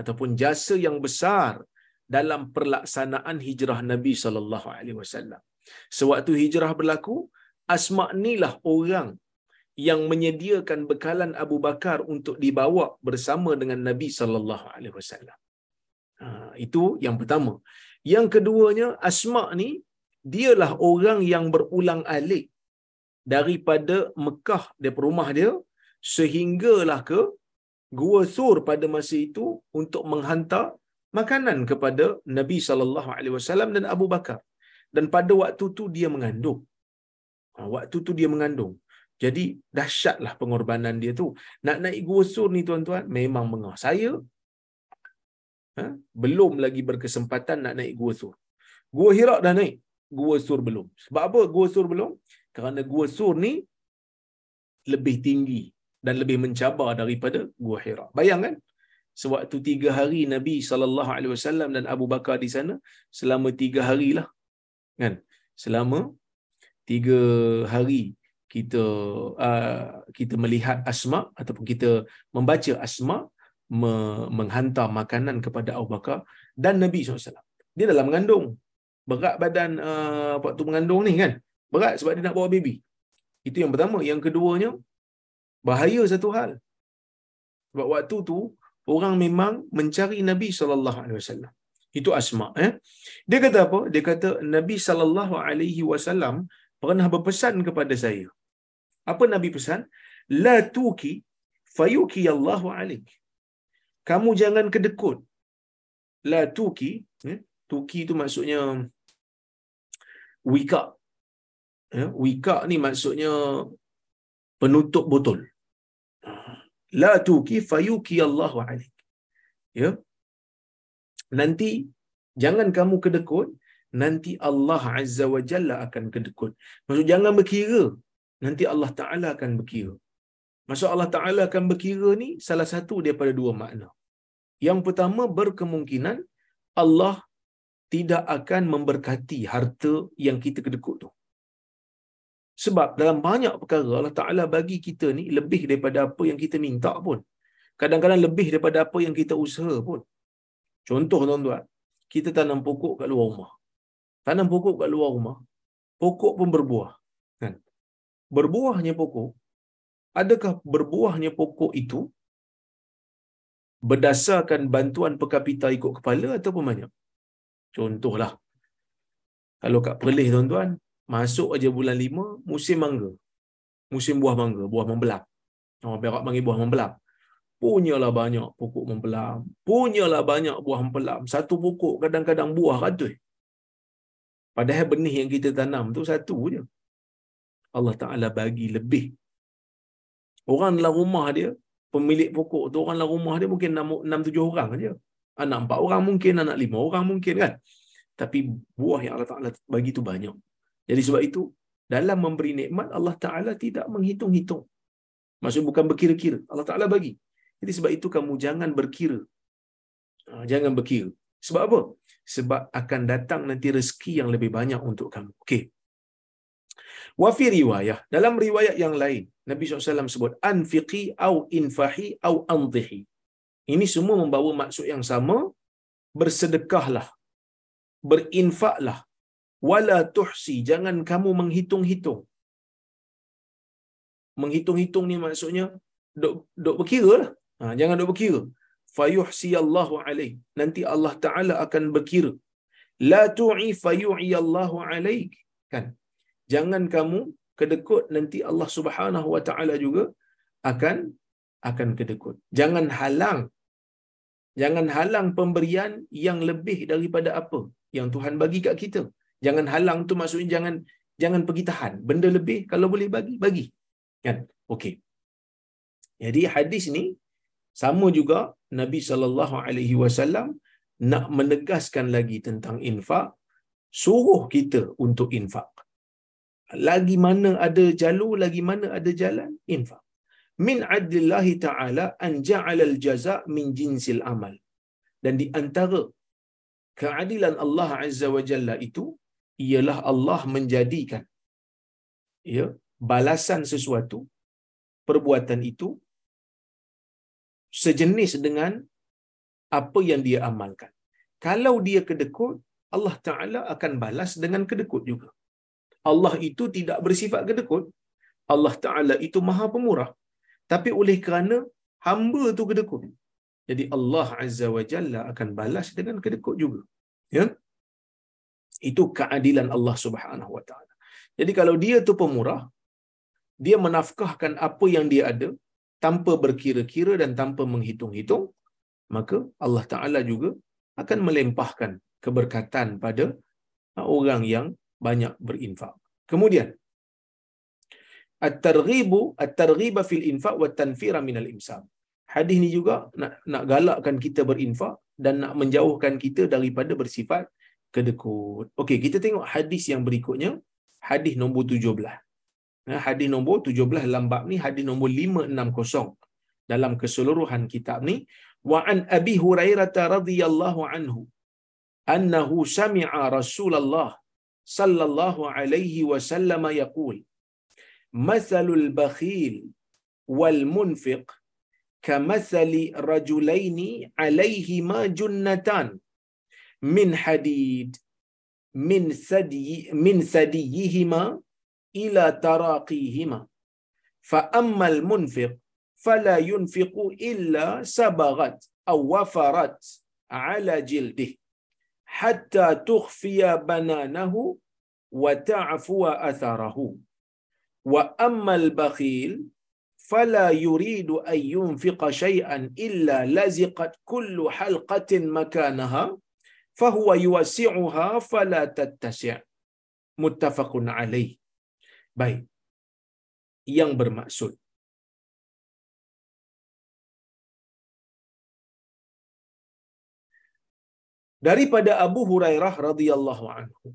ataupun jasa yang besar dalam perlaksanaan hijrah Nabi sallallahu alaihi wasallam Sewaktu hijrah berlaku, Asma' inilah orang yang menyediakan bekalan Abu Bakar untuk dibawa bersama dengan Nabi sallallahu alaihi wasallam. Ha, itu yang pertama. Yang keduanya Asma ni dialah orang yang berulang alik daripada Mekah daripada rumah dia sehinggalah ke Gua Sur pada masa itu untuk menghantar makanan kepada Nabi sallallahu alaihi wasallam dan Abu Bakar. Dan pada waktu tu dia mengandung. Ha, waktu tu dia mengandung. Jadi dahsyatlah pengorbanan dia tu. Nak naik Gua Sur ni tuan-tuan memang mengah. Saya ha, belum lagi berkesempatan nak naik Gua Sur. Gua Hira dah naik. Gua Sur belum. Sebab apa Gua Sur belum? Kerana Gua Sur ni lebih tinggi dan lebih mencabar daripada Gua Hira. Bayangkan sewaktu tiga hari Nabi wasallam dan Abu Bakar di sana selama tiga hari lah kan selama tiga hari kita uh, kita melihat asma ataupun kita membaca asma me- menghantar makanan kepada Abu Bakar dan Nabi SAW. Dia dalam mengandung. Berat badan uh, waktu mengandung ni kan. Berat sebab dia nak bawa baby. Itu yang pertama. Yang keduanya, bahaya satu hal. Sebab waktu tu, orang memang mencari Nabi SAW. Itu asma. Eh? Dia kata apa? Dia kata Nabi SAW pernah berpesan kepada saya. Apa Nabi pesan? La tuki fayuki Allahu alik. Kamu jangan kedekut. La tuki. Eh? Tuki itu maksudnya wika. Eh? Wika ni maksudnya penutup botol. La tuki fayuki Allahu alik. Ya. Nanti jangan kamu kedekut, nanti Allah Azza wa Jalla akan kedekut. Maksud jangan berkira, nanti Allah Taala akan berkira. Maksud Allah Taala akan berkira ni salah satu daripada dua makna. Yang pertama berkemungkinan Allah tidak akan memberkati harta yang kita kedekut tu. Sebab dalam banyak perkara Allah Ta'ala bagi kita ni lebih daripada apa yang kita minta pun. Kadang-kadang lebih daripada apa yang kita usaha pun. Contoh tuan-tuan, kita tanam pokok kat luar rumah. Tanam pokok kat luar rumah, pokok pun berbuah. Kan? Berbuahnya pokok, adakah berbuahnya pokok itu berdasarkan bantuan per kapita ikut kepala ataupun banyak? Contohlah, kalau kat Perlis tuan-tuan, masuk aja bulan lima, musim mangga. Musim buah mangga, buah membelam. Orang Perak panggil buah membelam. Punyalah banyak pokok membelam. Punyalah banyak buah membelam. Satu pokok kadang-kadang buah ratus. Padahal benih yang kita tanam tu satu je. Allah Ta'ala bagi lebih. Orang dalam rumah dia, pemilik pokok tu, orang dalam rumah dia mungkin enam tujuh orang aja. Anak empat orang mungkin, anak lima orang mungkin kan. Tapi buah yang Allah Ta'ala bagi tu banyak. Jadi sebab itu, dalam memberi nikmat, Allah Ta'ala tidak menghitung-hitung. Maksud bukan berkira-kira. Allah Ta'ala bagi. Jadi sebab itu kamu jangan berkira. Ha, jangan berkira. Sebab apa? Sebab akan datang nanti rezeki yang lebih banyak untuk kamu. Okey. Wafi riwayah. Dalam riwayat yang lain, Nabi SAW sebut, Anfiqi au infahi au anzihi. Ini semua membawa maksud yang sama. Bersedekahlah. Berinfaklah. Wala tuhsi. Jangan kamu menghitung-hitung. Menghitung-hitung ni maksudnya, duk, duk berkira lah. Ha, jangan duk berkira. Fayuhsi Allahu alaih. Nanti Allah Ta'ala akan berkira. La tu'i fayu'i Allahu alaih. Kan? Jangan kamu kedekut nanti Allah Subhanahu wa taala juga akan akan kedekut. Jangan halang jangan halang pemberian yang lebih daripada apa yang Tuhan bagi kat kita. Jangan halang tu maksudnya jangan jangan pergi tahan. Benda lebih kalau boleh bagi, bagi. Kan? Okey. Jadi hadis ni sama juga Nabi sallallahu alaihi wasallam nak menegaskan lagi tentang infak, suruh kita untuk infak. Lagi mana ada jalur lagi mana ada jalan infak. Min adlillahi taala an ja'ala al-jaza' min jinsil amal. Dan di antara keadilan Allah azza wa jalla itu ialah Allah menjadikan ya balasan sesuatu perbuatan itu sejenis dengan apa yang dia amalkan kalau dia kedekut Allah taala akan balas dengan kedekut juga Allah itu tidak bersifat kedekut. Allah Ta'ala itu maha pemurah. Tapi oleh kerana hamba tu kedekut. Jadi Allah Azza wa Jalla akan balas dengan kedekut juga. Ya? Itu keadilan Allah Subhanahu wa taala. Jadi kalau dia tu pemurah, dia menafkahkan apa yang dia ada tanpa berkira-kira dan tanpa menghitung-hitung, maka Allah Taala juga akan melempahkan keberkatan pada orang yang banyak berinfak. Kemudian at-targhibu at-targhiba fil infaq wa tanfira min al-imsak. Hadis ni juga nak nak galakkan kita berinfak dan nak menjauhkan kita daripada bersifat kedekut. Okey, kita tengok hadis yang berikutnya, hadis nombor 17. Nah, hadis nombor 17 dalam bab ni hadis nombor 560 dalam keseluruhan kitab ni. Wa an abi hurairah radhiyallahu anhu annahu sami'a rasulullah sallallahu alaihi wasallam yaqul mathalul bakhil wal munfiq kamathali rajulaini alaihima junnatan min hadid min sadi min sadiyihima ila taraqihima fa ammal munfiq fala yunfiqu illa sabagat aw wafarat ala jildih hatta tukhfiya bananahu wa ta'fuwa atharahu wa ammal bakhil fala yuridu an yunfiqa shay'an illa laziqat kullu halqatin makanaha fahuwa yuwasi'uha fala tattasi' muttafaqun alaih baik. Yang bermaksud. Daripada Abu Hurairah radhiyallahu anhu.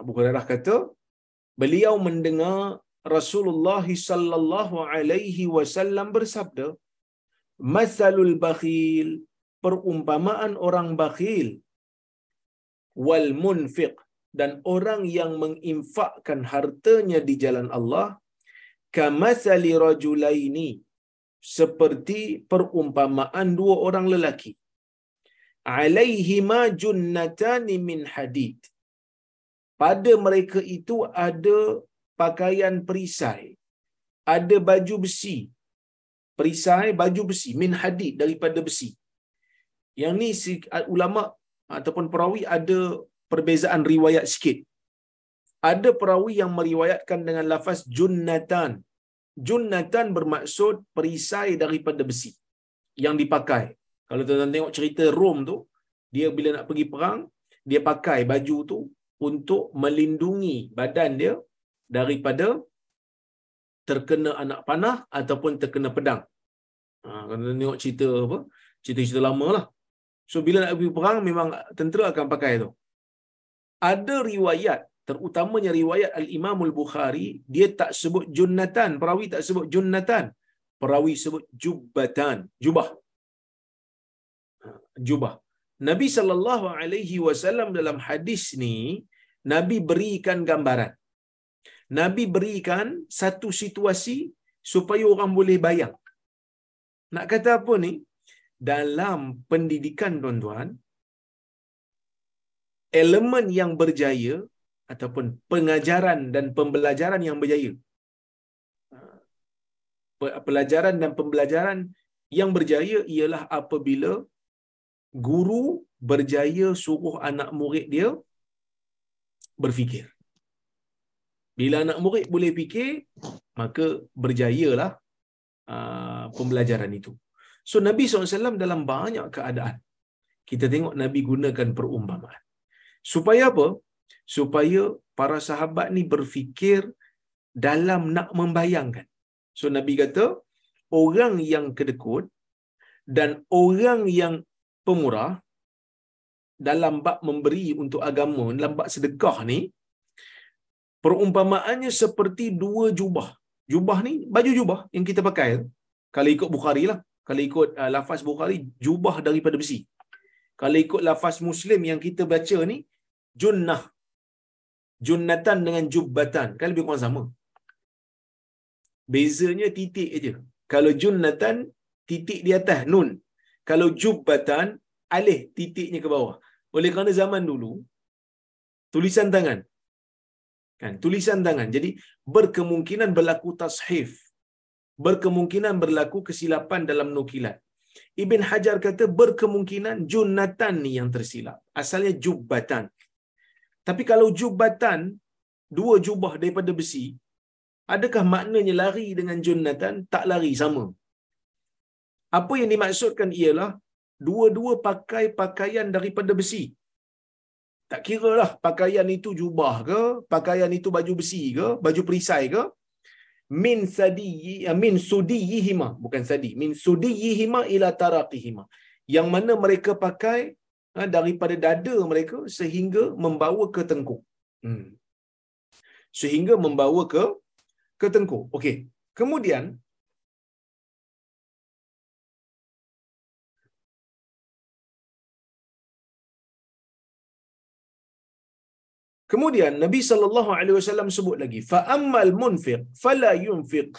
Abu Hurairah kata beliau mendengar Rasulullah sallallahu alaihi wasallam bersabda masalul bakhil perumpamaan orang bakhil wal munfiq dan orang yang menginfakkan hartanya di jalan Allah kamathali rajulaini seperti perumpamaan dua orang lelaki. Alaihima junnatani min hadid. Pada mereka itu ada pakaian perisai ada baju besi. Perisai baju besi min hadid daripada besi. Yang ni ulama ataupun perawi ada perbezaan riwayat sikit. Ada perawi yang meriwayatkan dengan lafaz junnatan. Junnatan bermaksud perisai daripada besi yang dipakai. Kalau tuan-tuan tengok cerita Rom tu, dia bila nak pergi perang, dia pakai baju tu untuk melindungi badan dia daripada terkena anak panah ataupun terkena pedang. Ha, kalau tuan tengok cerita apa? Cerita-cerita lama lah. So bila nak pergi perang memang tentera akan pakai tu. Ada riwayat terutamanya riwayat Al-Imam Al-Bukhari dia tak sebut junnatan, perawi tak sebut junnatan. Perawi sebut jubbatan, jubah. Ha, jubah. Nabi sallallahu alaihi wasallam dalam hadis ni Nabi berikan gambaran. Nabi berikan satu situasi supaya orang boleh bayang. Nak kata apa ni? dalam pendidikan tuan-tuan elemen yang berjaya ataupun pengajaran dan pembelajaran yang berjaya pelajaran dan pembelajaran yang berjaya ialah apabila guru berjaya suruh anak murid dia berfikir. Bila anak murid boleh fikir, maka berjayalah uh, pembelajaran itu. So Nabi SAW dalam banyak keadaan kita tengok Nabi gunakan perumpamaan. Supaya apa? Supaya para sahabat ni berfikir dalam nak membayangkan. So Nabi kata orang yang kedekut dan orang yang pemurah dalam bab memberi untuk agama, dalam bab sedekah ni perumpamaannya seperti dua jubah. Jubah ni baju jubah yang kita pakai. Kalau ikut Bukhari lah kalau ikut uh, lafaz Bukhari jubah daripada besi kalau ikut lafaz Muslim yang kita baca ni junnah. Junnatan dengan jubbatan. Kan lebih kurang sama. Bezanya titik aja kalau junnatan titik di atas nun. Kalau jubbatan alih titiknya ke bawah. Oleh kerana zaman dulu tulisan tangan. Kan tulisan tangan. Jadi berkemungkinan berlaku tashif. Berkemungkinan berlaku kesilapan dalam nukilan. Ibn Hajar kata berkemungkinan junnatan ni yang tersilap. Asalnya jubbatan. Tapi kalau jubbatan, dua jubah daripada besi, adakah maknanya lari dengan junnatan? Tak lari sama. Apa yang dimaksudkan ialah dua-dua pakai pakaian daripada besi. Tak kira lah pakaian itu jubah ke, pakaian itu baju besi ke, baju perisai ke. Min sadiyi, eh, min sudiyihima. Bukan sadi. Min sudiyihima ila taraqihima. Yang mana mereka pakai ha, daripada dada mereka sehingga membawa ke tengkuk. Hmm. Sehingga membawa ke ke tengkuk. Okey. Kemudian, Kemudian Nabi sallallahu alaihi wasallam sebut lagi, fa ammal munfiq fala yunfiq.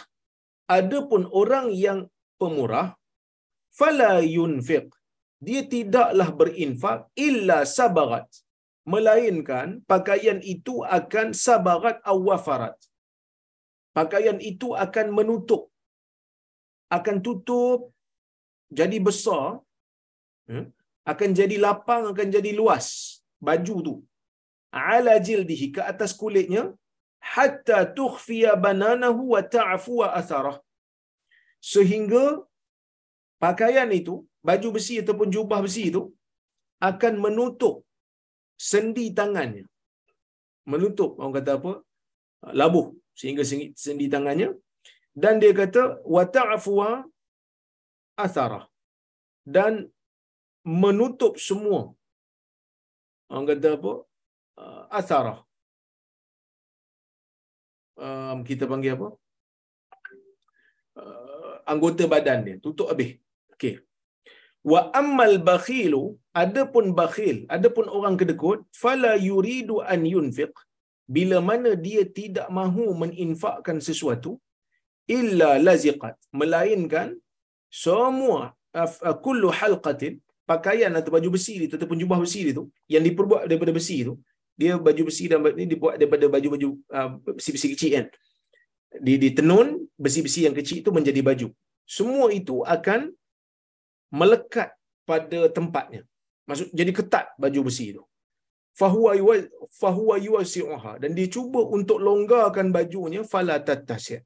Adapun orang yang pemurah fala yunfiq. Dia tidaklah berinfak illa sabarat. Melainkan pakaian itu akan sabarat awafarat. Pakaian itu akan menutup. Akan tutup jadi besar. Hmm, akan jadi lapang, akan jadi luas. Baju tu ala jildihi ke atas kulitnya hatta tukhfiya bananahu wa ta'fu atharah. Sehingga pakaian itu baju besi ataupun jubah besi itu akan menutup sendi tangannya. Menutup orang kata apa? Labuh sehingga sendi tangannya. Dan dia kata wa ta'fu atharah. Dan menutup semua. Orang kata apa uh, asarah. Um, kita panggil apa? Uh, anggota badan dia tutup habis. Okey. Wa ammal bakhilu adapun bakhil, adapun orang kedekut, fala yuridu an yunfiq bila mana dia tidak mahu meninfakkan sesuatu illa laziqat melainkan semua uh, kullu halqatin pakaian atau baju besi itu ataupun jubah besi itu yang diperbuat daripada besi itu dia baju besi dan ini dibuat daripada baju-baju uh, besi-besi kecil kan. Di ditenun besi-besi yang kecil itu menjadi baju. Semua itu akan melekat pada tempatnya. Maksud jadi ketat baju besi itu fahuwa fahuwa yusi'uha dan dia cuba untuk longgarkan bajunya fala tatasya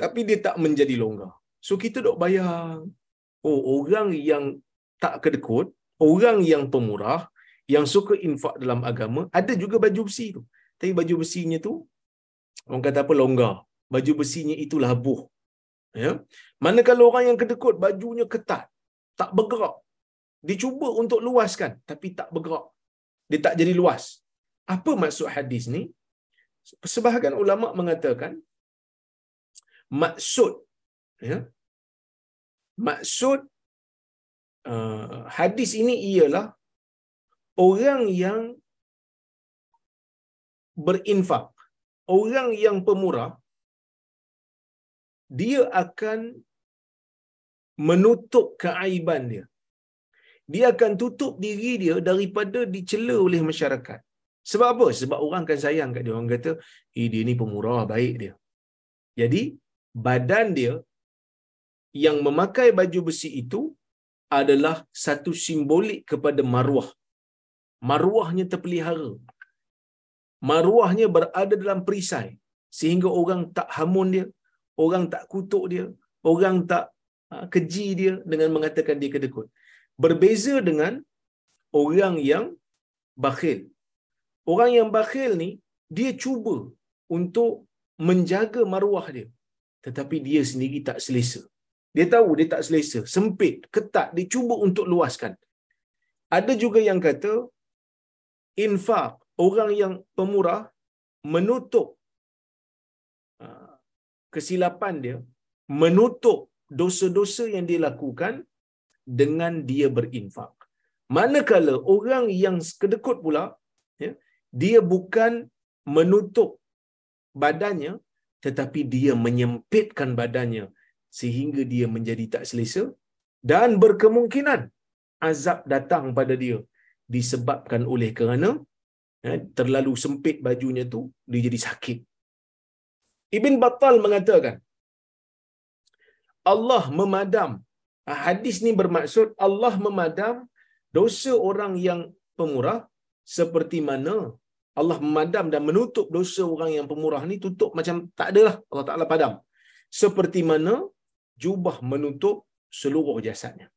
tapi dia tak menjadi longgar. So kita dok bayang oh orang yang tak kedekut orang yang pemurah yang suka infak dalam agama ada juga baju besi tu. Tapi baju besinya tu orang kata apa longgar. Baju besinya itu labuh ya. Manakala orang yang kedekut bajunya ketat tak bergerak. Dicuba untuk luaskan tapi tak bergerak. Dia tak jadi luas. Apa maksud hadis ni? Sebahagian ulama mengatakan maksud ya maksud uh, hadis ini ialah orang yang berinfak, orang yang pemurah, dia akan menutup keaiban dia. Dia akan tutup diri dia daripada dicela oleh masyarakat. Sebab apa? Sebab orang akan sayang kat dia. Orang kata, eh dia ni pemurah, baik dia. Jadi, badan dia yang memakai baju besi itu adalah satu simbolik kepada maruah maruahnya terpelihara. Maruahnya berada dalam perisai sehingga orang tak hamun dia, orang tak kutuk dia, orang tak ha, keji dia dengan mengatakan dia kedekut. Berbeza dengan orang yang bakhil. Orang yang bakhil ni dia cuba untuk menjaga maruah dia tetapi dia sendiri tak selesa. Dia tahu dia tak selesa, sempit, ketat, dia cuba untuk luaskan. Ada juga yang kata infak orang yang pemurah menutup uh, kesilapan dia menutup dosa-dosa yang dia lakukan dengan dia berinfak. Manakala orang yang kedekut pula ya, dia bukan menutup badannya tetapi dia menyempitkan badannya sehingga dia menjadi tak selesa dan berkemungkinan azab datang pada dia disebabkan oleh kerana eh, terlalu sempit bajunya tu dia jadi sakit. Ibn Battal mengatakan Allah memadam Ah, Hadis ni bermaksud Allah memadam dosa orang yang pemurah seperti mana Allah memadam dan menutup dosa orang yang pemurah ni tutup macam tak adalah Allah Taala padam. Seperti mana jubah menutup seluruh jasadnya.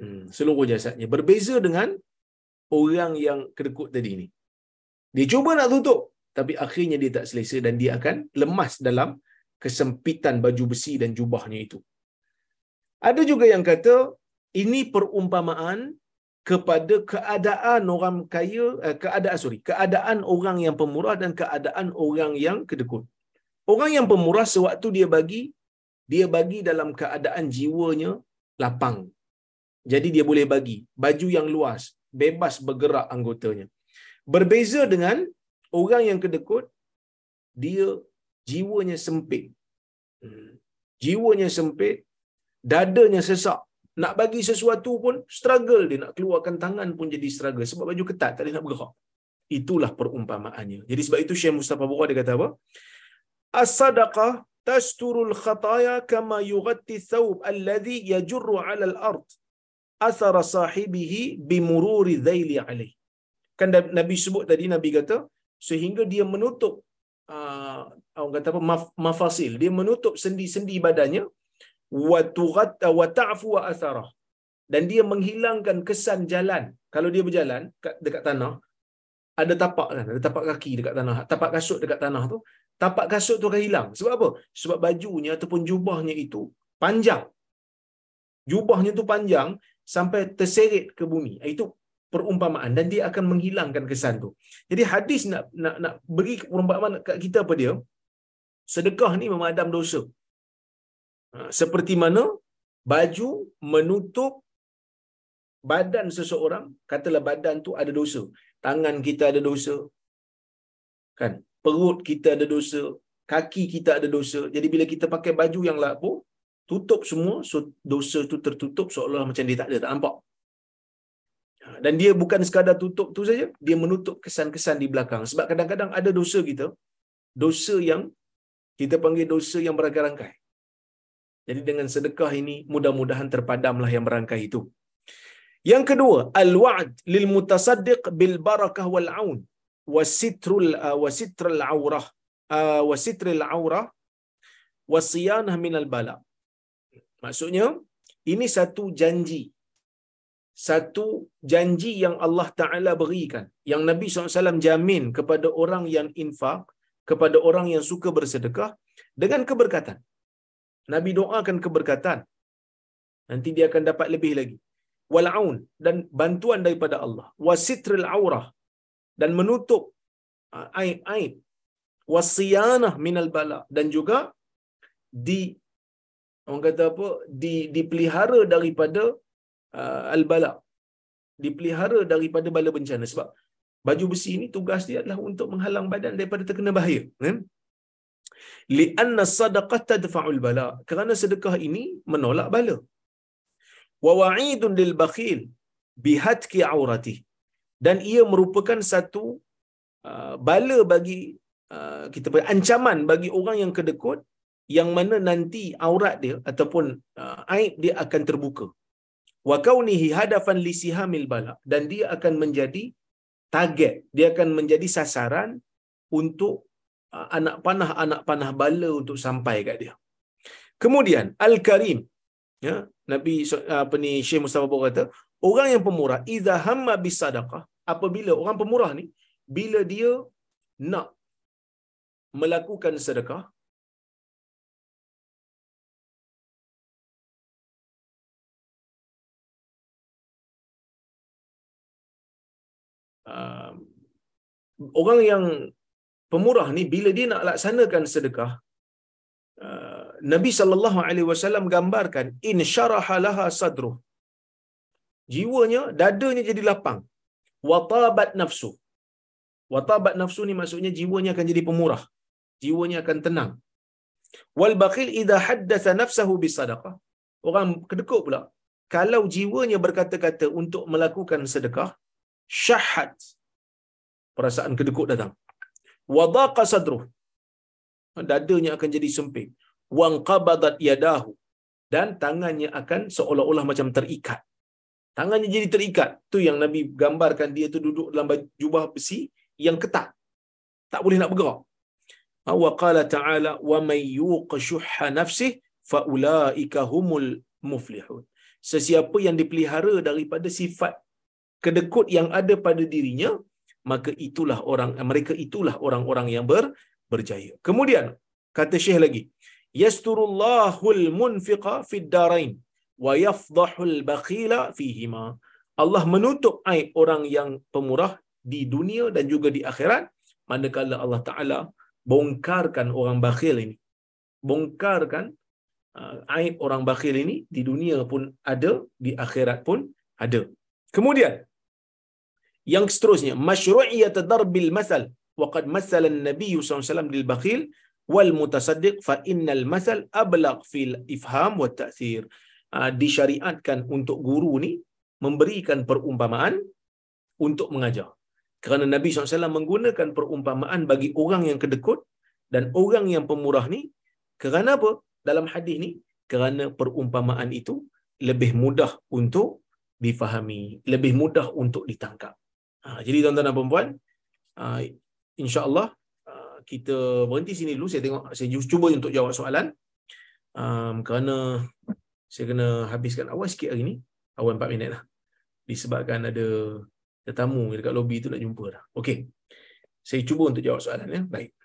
Hmm, seluruh jasadnya berbeza dengan orang yang kedekut tadi ni. Dia cuba nak tutup tapi akhirnya dia tak selesa dan dia akan lemas dalam kesempitan baju besi dan jubahnya itu. Ada juga yang kata ini perumpamaan kepada keadaan orang kaya eh, keadaan sorry keadaan orang yang pemurah dan keadaan orang yang kedekut. Orang yang pemurah sewaktu dia bagi dia bagi dalam keadaan jiwanya lapang. Jadi dia boleh bagi baju yang luas, bebas bergerak anggotanya. Berbeza dengan orang yang kedekut dia jiwanya sempit. Hmm. Jiwanya sempit, dadanya sesak. Nak bagi sesuatu pun struggle dia nak keluarkan tangan pun jadi struggle sebab baju ketat tak boleh nak bergerak. Itulah perumpamaannya. Jadi sebab itu Syekh Mustafa Bukhari dia kata apa? As-sadaqah tasturul khataya kama yughatti thawb alladhi yajurru 'ala al-ard athara sahibihi bimururi dhaili alayh. Kan Nabi sebut tadi Nabi kata sehingga dia menutup uh, orang kata apa mafasil. Dia menutup sendi-sendi badannya wa tughatta wa ta'fu wa athara. Dan dia menghilangkan kesan jalan. Kalau dia berjalan dekat tanah ada tapak kan ada tapak kaki dekat tanah tapak kasut dekat tanah tu tapak kasut tu akan hilang. Sebab apa? Sebab bajunya ataupun jubahnya itu panjang. Jubahnya tu panjang sampai terseret ke bumi itu perumpamaan dan dia akan menghilangkan kesan tu. Jadi hadis nak nak nak beri perumpamaan kat kita apa dia? Sedekah ni memadam dosa. Ha, seperti mana baju menutup badan seseorang, katalah badan tu ada dosa. Tangan kita ada dosa. Kan? Perut kita ada dosa, kaki kita ada dosa. Jadi bila kita pakai baju yang lapuk, tutup semua, so dosa tu tertutup seolah-olah macam dia tak ada, tak nampak. Dan dia bukan sekadar tutup tu saja, dia menutup kesan-kesan di belakang. Sebab kadang-kadang ada dosa kita, dosa yang kita panggil dosa yang berangkai-rangkai. Jadi dengan sedekah ini mudah-mudahan terpadamlah yang berangkai itu. Yang kedua, al-wa'd lil mutasaddiq bil barakah wal aun wasitrul uh, wasitrul aurah uh, wasitrul aurah wasiyanah minal bala. Maksudnya ini satu janji satu janji yang Allah Ta'ala berikan. Yang Nabi SAW jamin kepada orang yang infak, kepada orang yang suka bersedekah, dengan keberkatan. Nabi doakan keberkatan. Nanti dia akan dapat lebih lagi. Wal'aun dan bantuan daripada Allah. Wasitril aurah dan menutup aib-aib. Wasiyanah minal bala dan juga di orang kata apa? Di dipelihara daripada uh, al-bala. Dipelihara daripada bala bencana. Sebab baju besi ini tugas dia adalah untuk menghalang badan daripada terkena bahaya kan? Li'anna sadaqah tadfa'ul bala. Kerana sedekah ini menolak bala. Wa wa'idun lil bakhil bihatki aurati dan ia merupakan satu uh, bala bagi uh, kita ancaman bagi orang yang kedekut yang mana nanti aurat dia ataupun uh, aib dia akan terbuka. Wa kaunihi hadafan li sihamil bala. Dan dia akan menjadi target dia akan menjadi sasaran untuk uh, anak panah anak panah bala untuk sampai kat dia. Kemudian al karim ya nabi apa ni syekh mustafa Bawa kata orang yang pemurah idza hamma bis sadaqah apabila orang pemurah ni bila dia nak melakukan sedekah uh, orang yang pemurah ni bila dia nak laksanakan sedekah uh, Nabi sallallahu alaihi wasallam gambarkan in syaraha laha sadruh. Jiwanya dadanya jadi lapang. Watabat nafsu. Watabat nafsu ni maksudnya jiwanya akan jadi pemurah. Jiwanya akan tenang. Wal bakhil idza haddatha nafsahu bisadaqah orang kedekut pula. Kalau jiwanya berkata-kata untuk melakukan sedekah syahat perasaan kedekut datang wadaqa sadruh dadanya akan jadi sempit wang qabadat yadahu dan tangannya akan seolah-olah macam terikat. Tangannya jadi terikat. Tu yang Nabi gambarkan dia tu duduk dalam jubah besi yang ketat. Tak boleh nak bergerak. Ha, wa qala ta'ala wa may yuqshuha nafsihi fa ulaika humul muflihun. Sesiapa yang dipelihara daripada sifat kedekut yang ada pada dirinya, maka itulah orang mereka itulah orang-orang yang ber, berjaya. Kemudian kata Syekh lagi, yasturullahul munfiqa fid darain wa yafdahul bakhila fihima. Allah menutup aib orang yang pemurah di dunia dan juga di akhirat manakala Allah Taala bongkarkan orang bakhil ini. Bongkarkan uh, aib orang bakhil ini di dunia pun ada, di akhirat pun ada. Kemudian yang seterusnya masyru'iyat darbil masal. Wa qad masala an-nabi sallallahu lil bakhil wal mutasaddiq fa innal masal ablaq fil ifham wa ta'thir. Uh, disyariatkan untuk guru ni memberikan perumpamaan untuk mengajar. Kerana Nabi SAW menggunakan perumpamaan bagi orang yang kedekut dan orang yang pemurah ni kerana apa? Dalam hadis ni kerana perumpamaan itu lebih mudah untuk difahami lebih mudah untuk ditangkap Ha, jadi tuan-tuan dan puan-puan, uh, insya-Allah uh, kita berhenti sini dulu. Saya tengok saya cuba untuk jawab soalan. Um, kerana saya kena habiskan awal sikit hari ni. Awal 4 minit lah. Disebabkan ada tetamu dekat lobi tu nak jumpa dah. Okey. Saya cuba untuk jawab soalan ya. Baik.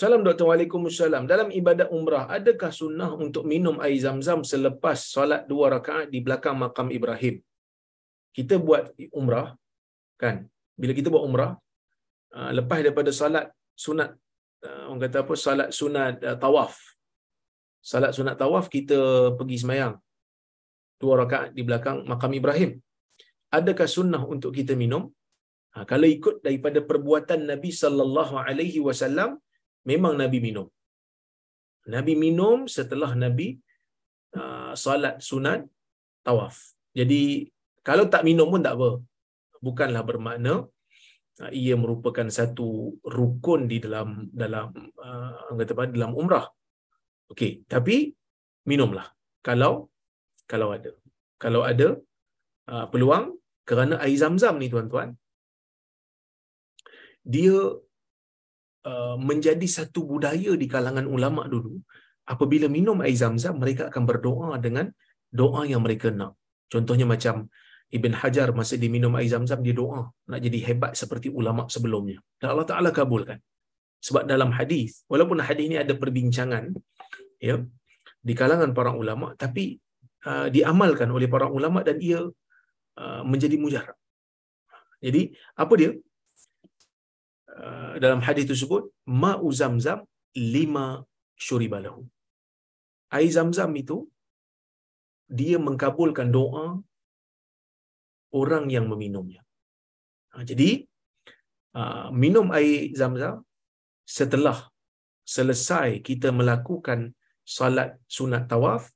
Salam Dr. Waalaikumsalam. Dalam ibadat umrah, adakah sunnah untuk minum air zam-zam selepas solat dua rakaat di belakang makam Ibrahim? Kita buat umrah, kan? Bila kita buat umrah, ah, lepas daripada solat sunat, ah, orang kata apa, solat sunat uh, tawaf. Solat sunat tawaf, kita pergi semayang. Dua rakaat di belakang makam Ibrahim. Adakah sunnah untuk kita minum? Ha, kalau ikut daripada perbuatan Nabi sallallahu alaihi wasallam memang Nabi minum. Nabi minum setelah Nabi uh, salat sunat tawaf. Jadi kalau tak minum pun tak apa. Bukanlah bermakna uh, ia merupakan satu rukun di dalam dalam uh, kata apa dalam umrah. Okey, tapi minumlah kalau kalau ada. Kalau ada uh, peluang kerana air zam-zam ni tuan-tuan dia Uh, menjadi satu budaya di kalangan ulama dulu apabila minum air zam-zam mereka akan berdoa dengan doa yang mereka nak. Contohnya macam Ibn Hajar masa dia minum air zam-zam dia doa nak jadi hebat seperti ulama sebelumnya. Dan Allah Taala kabulkan. Sebab dalam hadis walaupun hadis ini ada perbincangan ya di kalangan para ulama tapi uh, diamalkan oleh para ulama dan ia uh, menjadi mujarab. Jadi apa dia Uh, dalam hadis tersebut ma'u zamzam lima syuribalahu. Air zamzam itu dia mengkabulkan doa orang yang meminumnya. Ha, jadi uh, minum air zamzam setelah selesai kita melakukan salat sunat tawaf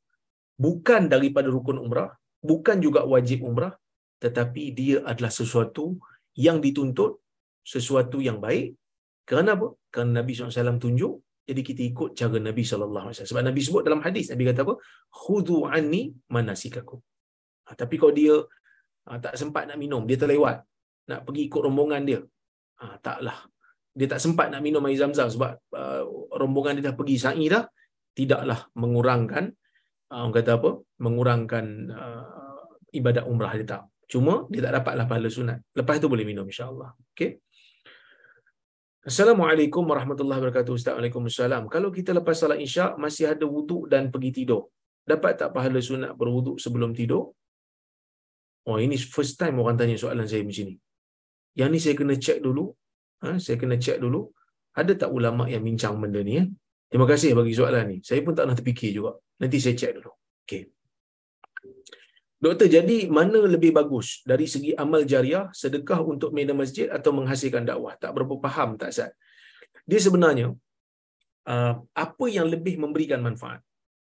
bukan daripada rukun umrah, bukan juga wajib umrah tetapi dia adalah sesuatu yang dituntut sesuatu yang baik kerana apa? Kerana Nabi SAW tunjuk jadi kita ikut cara Nabi SAW. Sebab Nabi sebut dalam hadis, Nabi kata apa? Khudu anni manasikakum. Ha, tapi kalau dia ha, tak sempat nak minum, dia terlewat. Nak pergi ikut rombongan dia. Ha, taklah. Dia tak sempat nak minum air zam-zam sebab uh, rombongan dia dah pergi sa'i dah. Tidaklah mengurangkan, uh, orang kata apa? Mengurangkan uh, ibadat umrah dia tak. Cuma dia tak dapatlah pahala sunat. Lepas tu boleh minum insyaAllah. Okay? Assalamualaikum warahmatullahi wabarakatuh. Waalaikumsalam. Kalau kita lepas salat isyak masih ada wuduk dan pergi tidur, dapat tak pahala sunat berwuduk sebelum tidur? Oh ini first time orang tanya soalan saya macam ni. Yang ni saya kena check dulu. Ha, saya kena check dulu. Ada tak ulama yang bincang benda ni? Ya? Terima kasih bagi soalan ni. Saya pun tak nak terfikir juga. Nanti saya check dulu. Okay. Doktor, jadi mana lebih bagus dari segi amal jariah, sedekah untuk medan masjid atau menghasilkan dakwah? Tak berapa faham tak Zat? Dia sebenarnya, uh, apa yang lebih memberikan manfaat?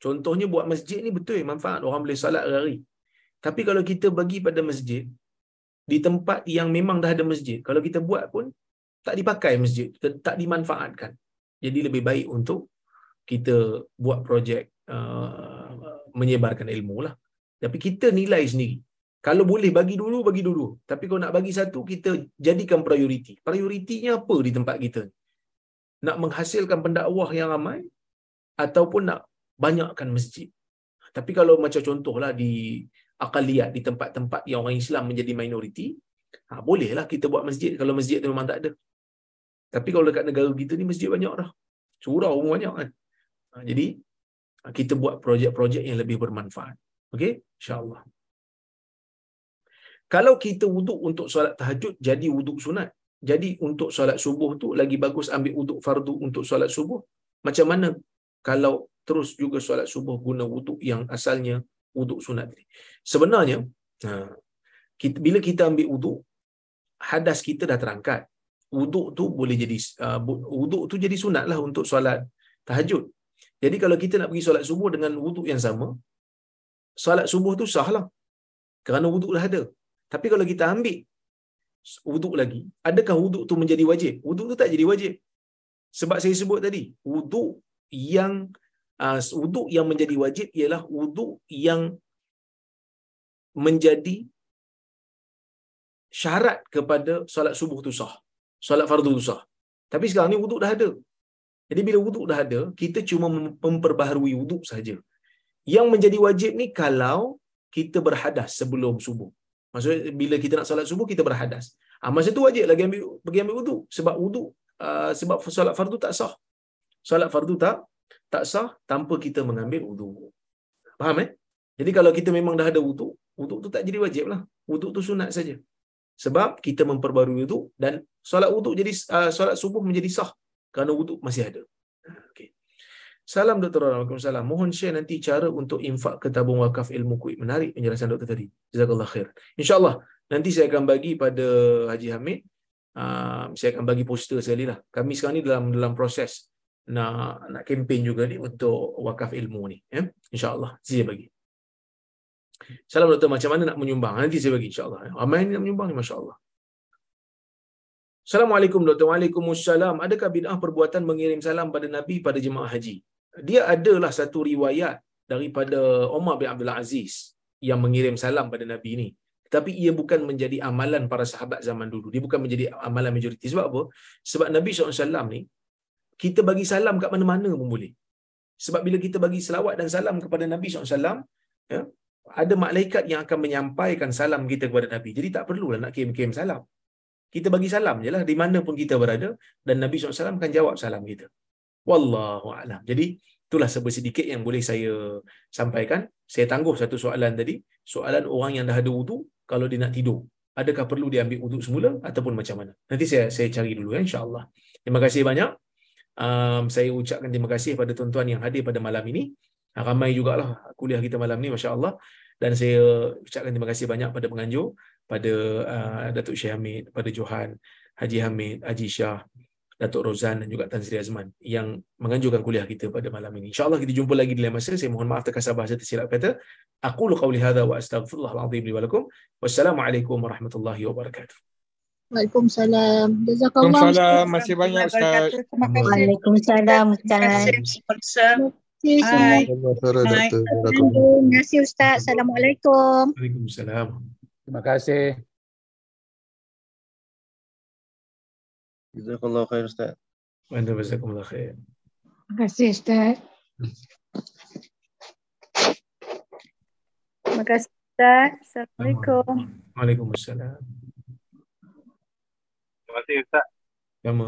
Contohnya buat masjid ni betul manfaat. Orang boleh salat hari. Tapi kalau kita bagi pada masjid, di tempat yang memang dah ada masjid, kalau kita buat pun, tak dipakai masjid, tak dimanfaatkan. Jadi lebih baik untuk kita buat projek uh, menyebarkan ilmu lah. Tapi kita nilai sendiri. Kalau boleh bagi dulu, bagi dulu. Tapi kalau nak bagi satu, kita jadikan prioriti. Prioritinya apa di tempat kita? Nak menghasilkan pendakwah yang ramai ataupun nak banyakkan masjid. Tapi kalau macam contohlah di akaliat, di tempat-tempat yang orang Islam menjadi minoriti, ha, bolehlah kita buat masjid kalau masjid tu memang tak ada. Tapi kalau dekat negara kita ni masjid banyak dah. Surau pun banyak kan. Ha, jadi, kita buat projek-projek yang lebih bermanfaat. Okey? InsyaAllah. Kalau kita wuduk untuk solat tahajud, jadi wuduk sunat. Jadi untuk solat subuh tu lagi bagus ambil wuduk fardu untuk solat subuh. Macam mana kalau terus juga solat subuh guna wuduk yang asalnya wuduk sunat tadi. Sebenarnya, ha, kita, bila kita ambil wuduk, hadas kita dah terangkat. Wuduk tu boleh jadi, uh, wuduk tu jadi sunat lah untuk solat tahajud. Jadi kalau kita nak pergi solat subuh dengan wuduk yang sama, solat subuh tu sah lah. Kerana wuduk dah ada. Tapi kalau kita ambil wuduk lagi, adakah wuduk tu menjadi wajib? Wuduk tu tak jadi wajib. Sebab saya sebut tadi, wuduk yang uh, wuduk yang menjadi wajib ialah wuduk yang menjadi syarat kepada solat subuh tu sah. Solat fardu tu sah. Tapi sekarang ni wuduk dah ada. Jadi bila wuduk dah ada, kita cuma memperbaharui wuduk saja. Yang menjadi wajib ni kalau kita berhadas sebelum subuh. Maksudnya bila kita nak solat subuh kita berhadas. Ah masa tu wajib lagi ambil pergi ambil wuduk sebab wuduk uh, sebab solat fardu tak sah. Solat fardu tak tak sah tanpa kita mengambil wuduk. Faham eh? Jadi kalau kita memang dah ada wuduk, wuduk tu tak jadi wajib lah. Wuduk tu sunat saja. Sebab kita memperbarui wuduk dan solat wuduk jadi uh, solat subuh menjadi sah kerana wuduk masih ada. Okey. Salam Dr. Waalaikumsalam. Mohon share nanti cara untuk infak ke tabung wakaf ilmu kuih. Menarik penjelasan doktor tadi. Jazakallah khair. InsyaAllah nanti saya akan bagi pada Haji Hamid. Uh, saya akan bagi poster sekali lah. Kami sekarang ni dalam dalam proses nak nak kempen juga ni untuk wakaf ilmu ni. Ya? InsyaAllah. Saya bagi. Salam doktor, macam mana nak menyumbang? Nanti saya bagi insyaAllah. Ramai ni nak menyumbang ni, Masya Allah. Assalamualaikum doktor. Waalaikumsalam. Adakah bid'ah perbuatan mengirim salam pada Nabi pada jemaah haji? Dia adalah satu riwayat daripada Umar bin Abdul Aziz yang mengirim salam pada Nabi ni. Tapi ia bukan menjadi amalan para sahabat zaman dulu. Dia bukan menjadi amalan majoriti. Sebab apa? Sebab Nabi SAW ni, kita bagi salam kat mana-mana pun boleh. Sebab bila kita bagi selawat dan salam kepada Nabi SAW, ya, ada malaikat yang akan menyampaikan salam kita kepada Nabi. Jadi tak perlulah nak kirim-kirim salam. Kita bagi salam je lah di mana pun kita berada dan Nabi SAW akan jawab salam kita. Wallahu a'lam. Jadi itulah sedikit yang boleh saya sampaikan. Saya tangguh satu soalan tadi. Soalan orang yang dah ada wudu kalau dia nak tidur. Adakah perlu dia ambil wudu semula ataupun macam mana? Nanti saya saya cari dulu ya insya-Allah. Terima kasih banyak. Um, saya ucapkan terima kasih pada tuan-tuan yang hadir pada malam ini. Ramai jugalah kuliah kita malam ni masya-Allah dan saya ucapkan terima kasih banyak pada penganjur pada uh, Datuk Syekh Hamid, pada Johan, Haji Hamid, Haji Shah, Datuk Rozan dan juga Tan Sri Azman yang menganjurkan kuliah kita pada malam ini. InsyaAllah kita jumpa lagi di lain masa. Saya mohon maaf terkasar bahasa tersilap kata. Aku lu qawli hadha wa astaghfirullahaladzim li walakum. Wassalamualaikum warahmatullahi wabarakatuh. Waalaikumsalam. Jazakallah. Waalaikumsalam. Masih banyak Ustaz. Terima kasih. Waalaikumsalam Ustaz. Hai. Terima kasih Ustaz. Assalamualaikum. Waalaikumsalam. Terima kasih. Jazakallah khair Ustaz. Wa anta jazakumullah khair. Terima kasih Ustaz. Terima kasih Ustaz. Assalamualaikum. Waalaikumsalam. Terima kasih Ustaz. Sama.